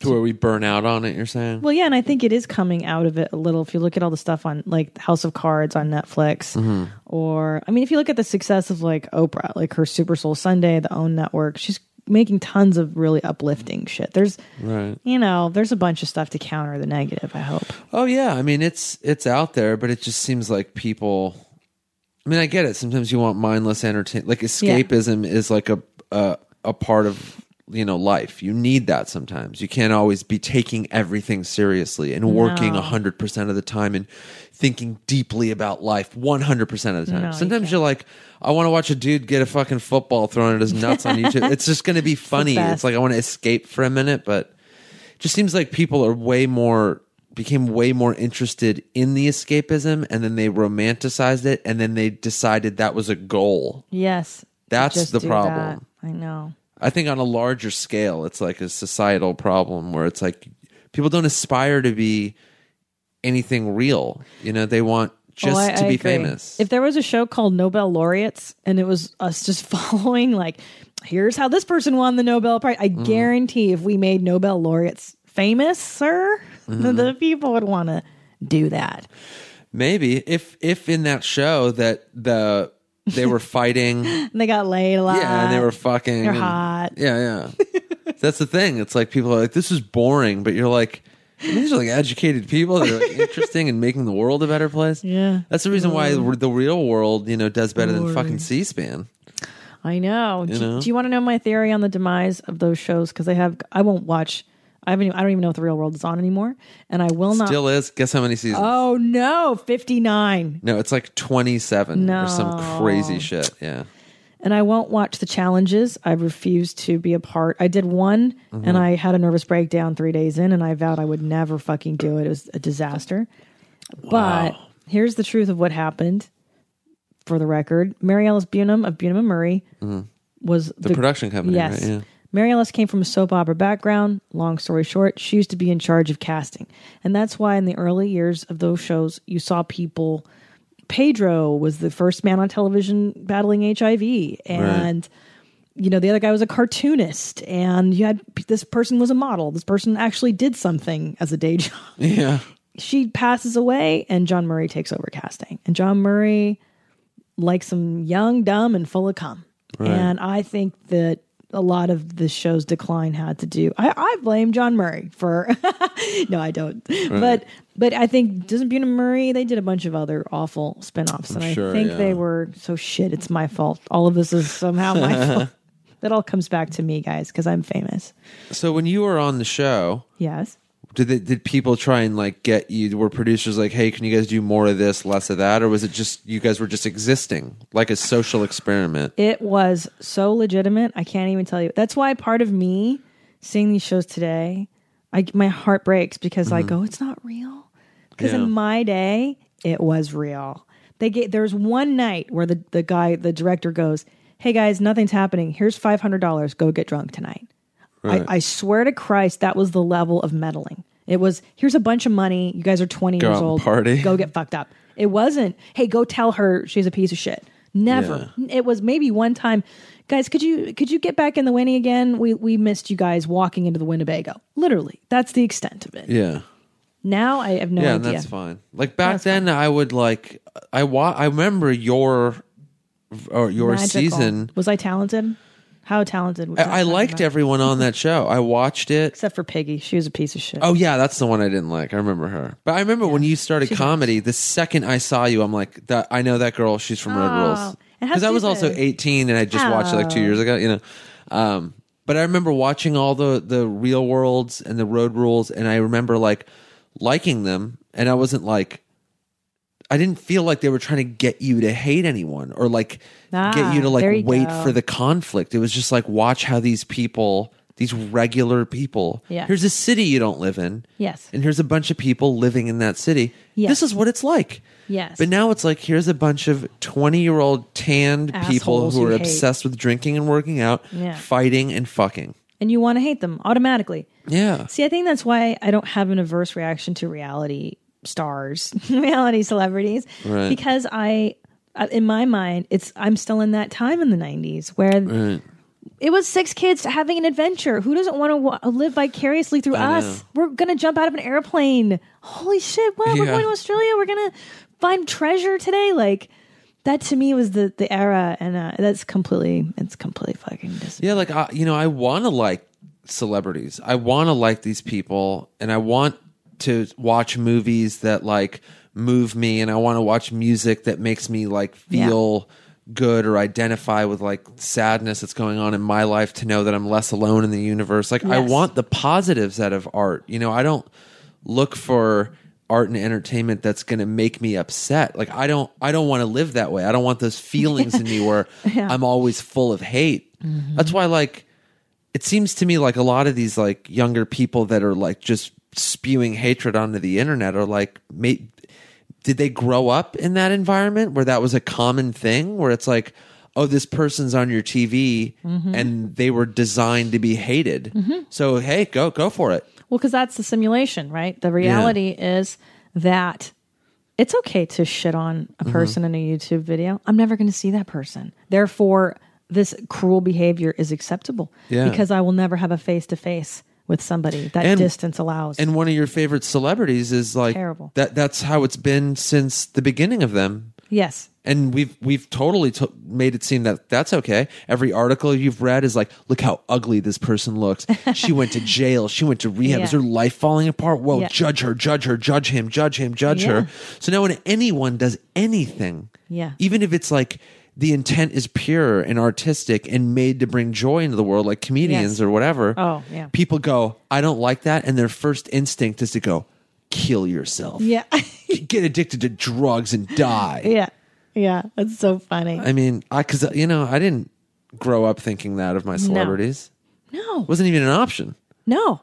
To where we burn out on it, you're saying? Well, yeah, and I think it is coming out of it a little. If you look at all the stuff on like House of Cards on Netflix, Mm-hmm. or I mean, if you look at the success of like Oprah, like her Super Soul Sunday, the OWN network, she's making tons of really uplifting shit. There's, Right. you know, there's a bunch of stuff to counter the negative. I hope. Oh yeah, I mean it's it's out there, but it just seems like people. I mean, I get it. Sometimes you want mindless entertainment. Like escapism is like a, a a part of you know life. You need that sometimes. You can't always be taking everything seriously and working No. hundred percent of the time and thinking deeply about life one hundred percent of the time. No, sometimes can't. you're like, I want to watch a dude get a fucking football thrown at his nuts on YouTube. [LAUGHS] It's just going to be funny. best. it's like I want to escape for a minute, but it just seems like people are way more became way more interested in the escapism and then they romanticized it and then they decided that was a goal. Yes, That's the problem. that. I know. I think on a larger scale it's like a societal problem where it's like people don't aspire to be anything real. You know, they want oh, just Oh, I- to be famous. If there was a show called Nobel Laureates and it was us just [LAUGHS] following, like, here's how this person won the Nobel Prize, I mm-hmm. guarantee if we made Nobel Laureates famous, sir, [LAUGHS] mm-hmm. the people would want to do that. Maybe if if in that show that the they were fighting [LAUGHS] And they got laid a lot. Yeah, and they were fucking. They're and- hot. Yeah, yeah. [LAUGHS] That's the thing. It's like people are like, "This is boring," but you're like, "These are like educated people. They're like [LAUGHS] interesting and making the world a better place." Yeah. that's the reason why the real world, you know, does better than fucking C-SPAN. I know. Do, know? do you want to know my theory on the demise of those shows? Because I have, I won't watch. I haven't. even- I don't even know if the Real World is on anymore, and I will not. Still is. Guess how many seasons? oh no, fifty nine. No, it's like 27 or some crazy shit. Yeah. and I won't watch the challenges. I refuse to be a part. I did one Mm-hmm. and I had a nervous breakdown three days in, and I vowed I would never fucking do it. It was a disaster. But here's the truth of what happened. For the record, Mary Ellis Bunim of Bunim and Murray was Mm-hmm. The, production company, Yes. right? Yeah. Mary Ellis came from a soap opera background. Long story short, she used to be in charge of casting. And that's why in the early years of those shows, you saw people. Pedro was the first man on television battling HIV. And, you know, the other guy was a cartoonist. And you had this person was a model. This person actually did something as a day job Yeah. she passes away and John Murray takes over casting. And John Murray likes him young, dumb, and full of cum. And I think that a lot of the show's decline had to do. I, I blame John Murray for. [LAUGHS] no, I don't. But but I think doesn't Bunim Murray? They did a bunch of other awful spinoffs, and sure, I think yeah. they were so shit. It's my fault. All of this is somehow my [LAUGHS] fault. That all comes back to me, guys, because I'm famous. So when you were on the show, Yes. Did they, did people try and like get you? Were producers like, "Hey, can you guys do more of this, less of that," or was it just you guys were just existing like a social experiment? It was so legitimate. I can't even tell you. That's why part of me seeing these shows today, I my heart breaks because I go, mm-hmm. oh, it's not real. Because Yeah. in my day, it was real. They get there's one night where the the guy, the director goes, "Hey guys, nothing's happening. Here's five hundred dollars. Go get drunk tonight." I, I swear to Christ, that was the level of meddling. It was here's a bunch of money. You guys are twenty Go years old. party. Go get fucked up. It wasn't. Hey, go tell her she's a piece of shit. Never. It was maybe one time. Guys, could you could you get back in the Winnie again? We we missed you guys walking into the Winnebago. Literally, that's the extent of it. Yeah. Now I have no yeah, idea. that's fine. Like back That's then, I would like I wa- I remember your or your Magical. season. Was I talented? How talented was I, I liked about? everyone on that show. I watched it. except for Piggy. She was a piece of shit. Oh yeah, that's the one I didn't like. I remember her. But I remember when you started comedy, the second I saw you, I'm like, that I know that girl. She's from Road Oh, Rules. Because I was also 18 and I just watched it like two years ago. You know, um, but I remember watching all the the Real Worlds and the Road Rules, and I remember like liking them, and I wasn't like. I didn't feel like they were trying to get you to hate anyone or like Ah, get you to like you wait go. for the conflict. It was just like watch how these people, these regular people. Yeah. Here's a city you don't live in. Yes. And here's a bunch of people living in that city. Yes. This is what it's like. Yes. But now it's like here's a bunch of 20 year old tanned people who are hate. obsessed with drinking and working out, Yeah. fighting and fucking. and you want to hate them automatically. Yeah. See, I think that's why I don't have an averse reaction to reality stars, [LAUGHS] reality celebrities, Right. because I, uh, in my mind, it's I'm still in that time in the '90s where Right. it was six kids having an adventure. Who doesn't want to wa- live vicariously through I us? know. We're gonna jump out of an airplane. Holy shit! Wow, we're going to Australia. We're gonna find treasure today. Like that to me was the the era, and uh, that's completely it's completely fucking Yeah, like I, you know, I want to like celebrities. I want to like these people, and I want to watch movies that like move me, and I want to watch music that makes me like feel good or identify with like sadness that's going on in my life to know that I'm less alone in the universe. Like I want the positives out of art. You know, I don't look for art and entertainment that's going to make me upset. Like I don't I don't want to live that way. I don't want those feelings in me where [LAUGHS] I'm always full of hate. Mm-hmm. That's why like it seems to me like a lot of these like younger people that are like just spewing hatred onto the internet are like may, did they grow up in that environment where that was a common thing where it's like oh this person's on your TV and they were designed to be hated so hey go go for it Well, because that's the simulation, right? The reality is that it's okay to shit on Mm-hmm. a person in a YouTube video. I'm never going to see that person. Therefore, this cruel behavior is acceptable Yeah. because I will never have a face to face with somebody that And- distance allows. and one of your favorite celebrities is like Terrible. that that's how it's been since the beginning of them yes. and we've we've totally to- made it seem that that's okay. Every article you've read is like, look how ugly this person looks. [LAUGHS] She went to jail. She went to rehab. Is her life falling apart? Whoa! Yeah. Judge her, judge her, judge him, judge him, judge Yeah. her. So now when anyone does anything, Yeah. even if it's like the intent is pure and artistic and made to bring joy into the world, like comedians Yes. or whatever. Oh, yeah. People go, I don't like that, and their first instinct is to go, kill yourself. Yeah. [LAUGHS] Get addicted to drugs and die. yeah. Yeah. That's so funny. I mean, I because you know I didn't grow up thinking that of my celebrities. no. It wasn't even an option. No.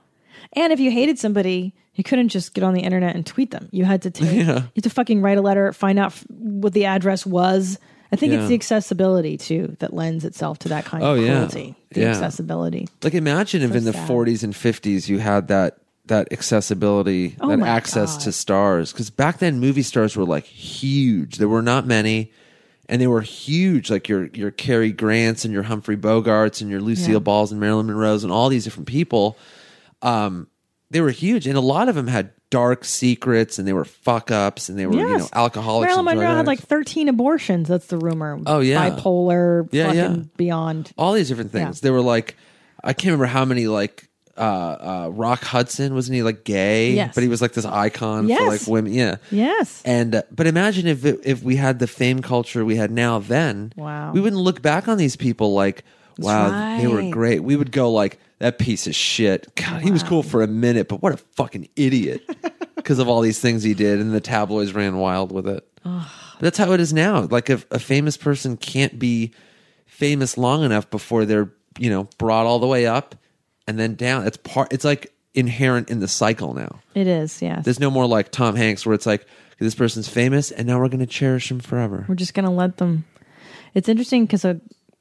And if you hated somebody, you couldn't just get on the internet and tweet them. You had to take, [LAUGHS] you had to fucking write a letter, find out f- what the address was. I think Yeah. it's the accessibility too that lends itself to that kind Oh, of yeah. The Yeah. accessibility. Like imagine if So in the 40s and 50s you had that that accessibility, Oh that access God. to stars. Because back then movie stars were like huge. There were not many, and they were huge. Like your your Cary Grants and your Humphrey Bogarts and your Lucille Yeah. Balls and Marilyn Monroe's and all these different people. Um, they were huge, and a lot of them had dark secrets, and they were fuck ups, and they were you know Yes. alcoholics. Marilyn and drug Monroe had like 13 abortions. That's the rumor. Oh, yeah. Bipolar, Yeah, fucking yeah. beyond. all these different things. They were like, I can't remember how many like uh, uh, Rock Hudson wasn't he like gay? Yes. but he was like this icon Yes. for like women. Yeah, Yes. And uh, but imagine if it, if we had the fame culture we had now, then Wow. we wouldn't look back on these people like, wow, they were great. We would go like that piece of shit. God, he was cool for a minute, but what a fucking idiot [LAUGHS] because of all these things he did, and the tabloids ran wild with it. That's how it is now. Like if a famous person can't be famous long enough before they're you know brought all the way up and then down. It's part. It's like inherent in the cycle now. It is, yeah. There's no more like Tom Hanks where it's like this person's famous and now we're going to cherish him forever. We're just going to let them. It's interesting because I, uh,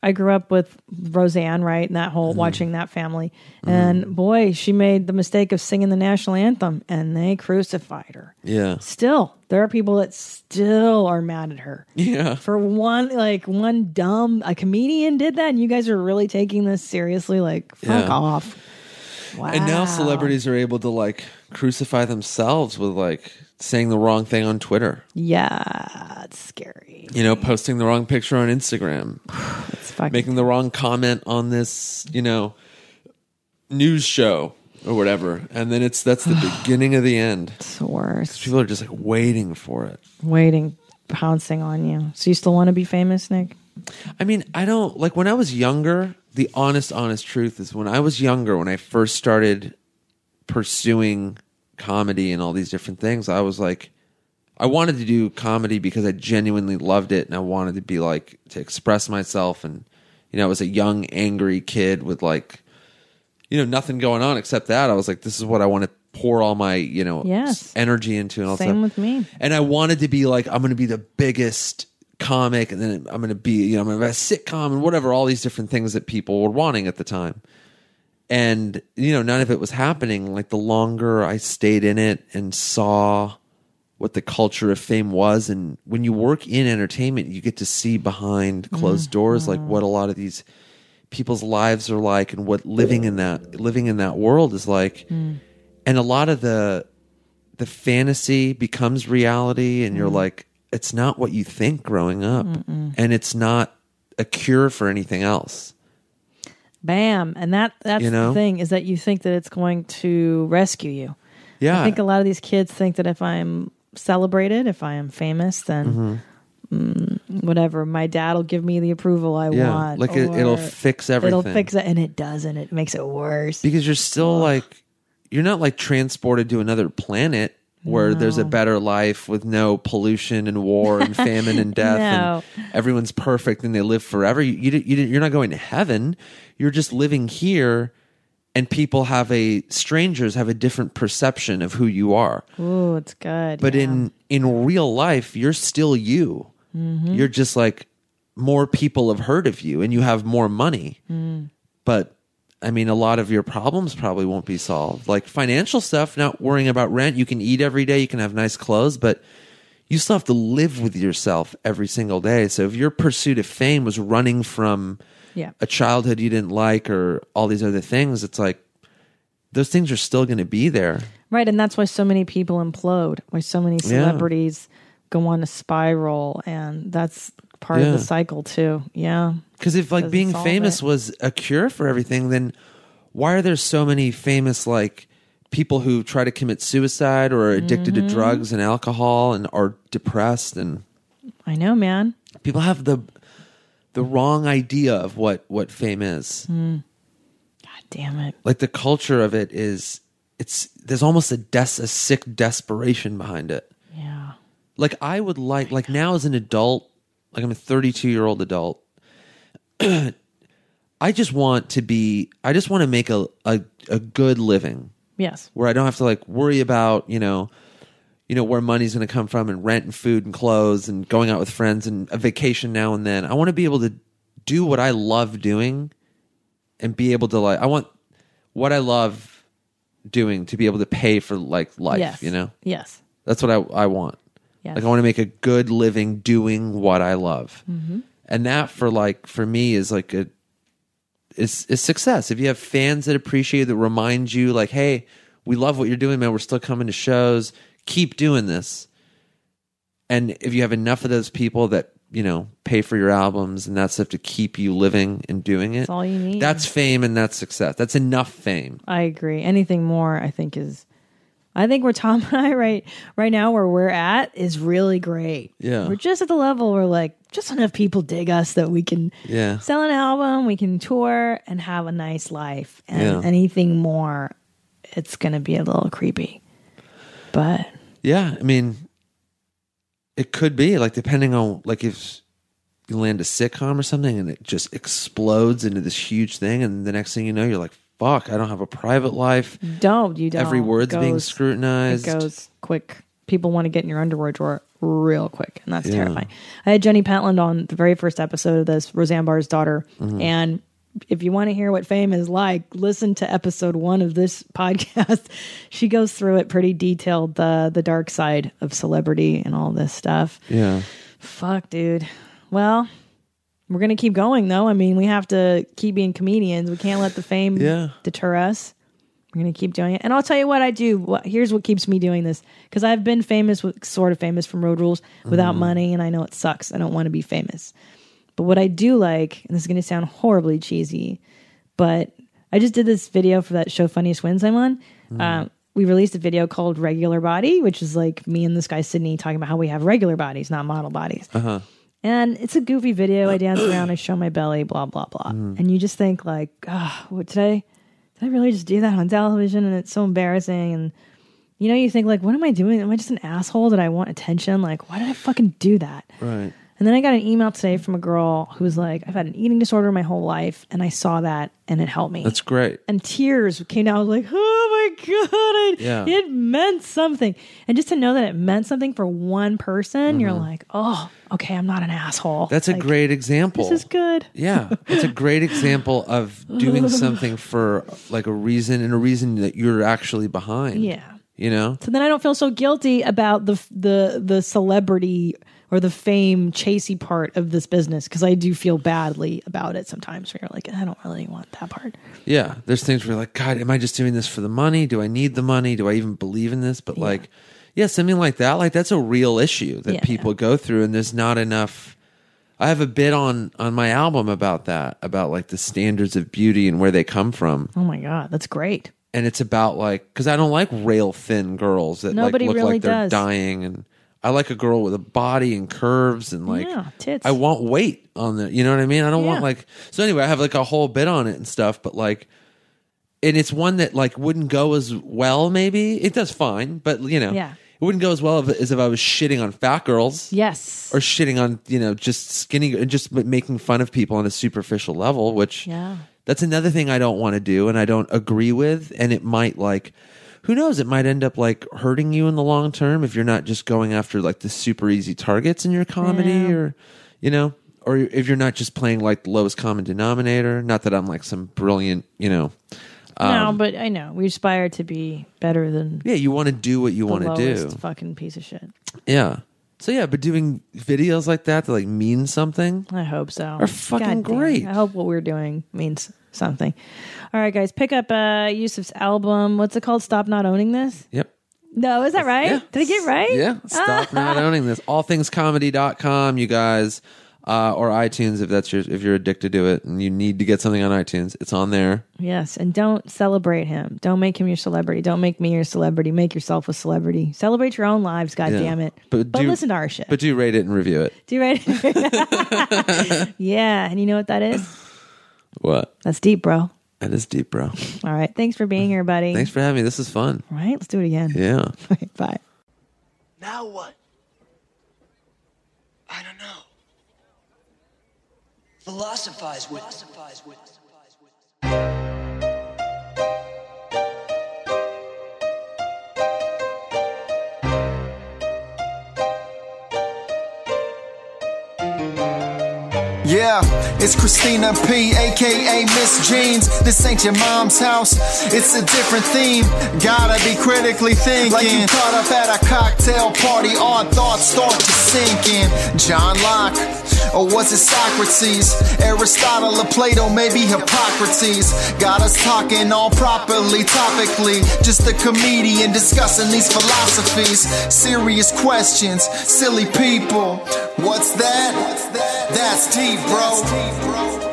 I grew up with Roseanne, right? And that Mm-hmm. whole watching that family. And boy, she made the mistake of singing the national anthem and they crucified her. Yeah. Still, there are people that still are mad at her. Yeah. For one, like one dumb, a comedian did that and you guys are really taking this seriously. Like, fuck Yeah. off. Wow. And now celebrities are able to like crucify themselves with like saying the wrong thing on Twitter. Yeah, it's scary. You know, posting the wrong picture on Instagram. [SIGHS] It's fucking making the wrong comment on this, you know, news show or whatever, and then it's that's the [SIGHS] beginning of the end. it's the worst. People are just like waiting for it. Waiting, pouncing on you. So you still want to be famous, Nick? I mean, I don't like when I was younger. The honest, honest truth is when I was younger, when I first started pursuing comedy and all these different things, I was like, I wanted to do comedy because I genuinely loved it and I wanted to be like to express myself. And, you know, I was a young, angry kid with like, you know, nothing going on except that. I was like, this is what I want to pour all my, you know, Yes. energy into and all Same stuff. with me. And I wanted to be like, I'm going to be the biggest comic, and then I'm going to be, you know, I'm going to have a sitcom and whatever, all these different things that people were wanting at the time. And, you know, none of it was happening. Like the longer I stayed in it and saw what the culture of fame was, and when you work in entertainment, you get to see behind mm-hmm. closed doors, like mm-hmm. what a lot of these people's lives are like and what living in that living in that world is like. Mm. And a lot of the the fantasy becomes reality and you're mm-hmm. like it's not what you think growing up. And it's not a cure for anything else Bam. And that that's You know? the thing is that you think that it's going to rescue you. yeah I think a lot of these kids think that if I'm celebrated, if I am famous, then mm, whatever, my dad will give me the approval I Mm-hmm. yeah want. like it, it'll fix everything It'll fix it, and it doesn't. It makes it worse. because you're still like you're not like transported to another planet where there's a better life with no pollution and war and famine and [LAUGHS] death No. and everyone's perfect and they live forever you, you, you you're not going to heaven you're just living here and people have a strangers have a different perception of who you are Ooh, it's good. but yeah. in in real life you're still you Mm-hmm. you're just like more people have heard of you and you have more money Mm. but i mean a lot of your problems probably won't be solved. Like financial stuff not worrying about rent. You can eat every day. You can have nice clothes but you still have to live with yourself every single day. So if your pursuit of fame was running from yeah, a childhood you didn't like or all these other things it's like those things are still going to be there. Right, and that's why so many people implode. Why so many celebrities go on a spiral, and that's part Yeah. of the cycle too. Yeah, Because if like being famous it. was a cure for everything, then why are there so many famous like people who try to commit suicide or are addicted Mm-hmm. to drugs and alcohol and are depressed and I know, man. people have the the wrong idea of what what fame is. Mm. God damn it. Like the culture of it is it's there's almost a des- a sick desperation behind it. Yeah. like I would like like now as an adult, like I'm a 32 year old adult. [CLEARS THROAT] I just want to be. I just want to make a, a a good living Yes. where I don't have to like worry about you know, you know where money's going to come from and rent and food and clothes and going out with friends and a vacation now and then. I want to be able to do what I love doing and be able to like. I want what I love doing to be able to pay for like life. yes. You know, Yes. that's what I I want. Yes. Like I want to make a good living doing what I love, Mm-hmm. and that for like for me is like a is is success. If you have fans that appreciate that remind you like, hey, we love what you're doing, man. We're still coming to shows. Keep doing this. And if you have enough of those people that you know pay for your albums and that stuff to keep you living and doing it, That's all you need. That's fame and that's success. That's enough fame. I agree. Anything more, I think is. I think where Tom and I right right now where we're at is really great. Yeah. we're just at the level where like just enough people dig us that we can Yeah. sell an album, we can tour, and have a nice life. And Yeah. anything more, it's gonna be a little creepy. But Yeah, I mean, it could be like depending on like if you land a sitcom or something and it just explodes into this huge thing, and the next thing you know, you're like, "Fuck, I don't have a private life." don't you don't Every word's It being scrutinized. It goes quick. People want to get in your underwear drawer real quick, and that's Yeah. terrifying. I had Jenny Pentland on the very first episode of this, Roseanne Barr's daughter, Mm-hmm. and if you want to hear what fame is like, listen to episode one of this [LAUGHS] podcast. she goes through it pretty detailed, the the dark side of celebrity and all this stuff. Yeah, Fuck, dude. Well, we're gonna keep going though. I mean, we have to keep being comedians. We can't let the fame Yeah. deter us. We're gonna keep doing it. And I'll tell you what I do. What, here's what keeps me doing this because I've been famous, with, sort of famous from Road Rules without mm. money, and I know it sucks. I don't want to be famous. But what I do like, and this is going to sound horribly cheesy, but I just did this video for that show Funniest Wins I'm on. Um, we released a video called Regular Body, which is like me and this guy Sydney talking about how we have regular bodies, not model bodies. Uh-huh. And it's a goofy video. I dance [CLEARS THROAT] around, I show my belly, blah blah blah. Hmm. And you just think like, oh, what did I did I really just do that on television? And it's so embarrassing. And you know, you think like, what am I doing? Am I just an asshole? that I want attention? Like, why did I fucking do that? Right. And then I got an email today from a girl who was like, I've had an eating disorder my whole life, and I saw that, and it helped me. That's great. and tears came down. I was like, oh my god, I, Yeah. it meant something. And just to know that it meant something for one person, you're Mm-hmm. like, oh, okay, I'm not an asshole. That's a great example. This is good. Yeah, [LAUGHS] it's a great example of doing something for like a reason and a reason that you're actually behind. Yeah. You know? So then I don't feel so guilty about the the the celebrity or the fame chasey part of this business because I do feel badly about it sometimes. Where you're like, I don't really want that part. Yeah. There's things where you're like, God, am I just doing this for the money? Do I need the money? Do I even believe in this? But like, yeah, something like that, like that's a real issue that Yeah. people go through and there's not enough I have a bit on on my album about that, about like the standards of beauty and where they come from. Oh my god, that's great. and it's about like because I don't like rail thin girls that Nobody like look really like they're does. dying, and I like a girl with a body and curves and like Yeah, tits. I want weight on the, you know what I mean? I don't want like so anyway. I have like a whole bit on it and stuff, but like, and it's one that like wouldn't go as well. Maybe it does fine, but you know, Yeah. it wouldn't go as well if, as if I was shitting on fat girls Yes. or shitting on you know just skinny and just making fun of people on a superficial level which Yeah. that's another thing i don't want to do and i don't agree with and it might like who knows it might end up like hurting you in the long term if you're not just going after like the super easy targets in your comedy Yeah. or you know or if you're not just playing like the lowest common denominator not that i'm like some brilliant you know no, um, but I know we aspire to be better than yeah you want to do what you want to do fucking piece of shit. yeah so yeah but doing videos like that that like mean something I hope so. Are fucking God damn. great. I hope what we're doing means something. All right, guys, pick up uh Youssef's album. What's it called? Stop not owning this. yep No, is that right? Yeah. Did I get right? Yeah. Stop not owning this. [LAUGHS] Allthingscomedy.com, you guys. Uh, or iTunes if that's your if you're addicted to it and you need to get something on iTunes. It's on there. Yes, and don't celebrate him. Don't make him your celebrity. Don't make me your celebrity. Make yourself a celebrity. Celebrate your own lives. God Yeah. damn it! But But, do- listen to our shit. But do rate it and review it. Do you it. [LAUGHS] [LAUGHS] yeah, and you know what that is? What? That's deep, bro. That is deep, bro. All right, thanks for being here, buddy. Thanks for having me. This is fun. All right, let's do it again. Yeah. [LAUGHS] Bye. Now what? I don't know. Philosophize with. Philosophize with. Yeah, it's Christina P, aka Miss Jeans. This ain't your mom's house, it's a different theme. Gotta be critically thinking. Like you caught up at a cocktail party, odd thoughts start to sink in. John Locke, or was it Socrates? Aristotle or Plato, maybe Hippocrates. Got us talking all properly, topically. Just a comedian discussing these philosophies. Serious questions, silly people. What's that? That's deep, bro.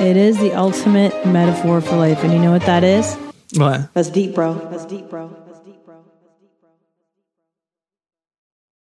It is the ultimate metaphor for life, and you know what that is? What? That's deep, bro. That's deep, bro.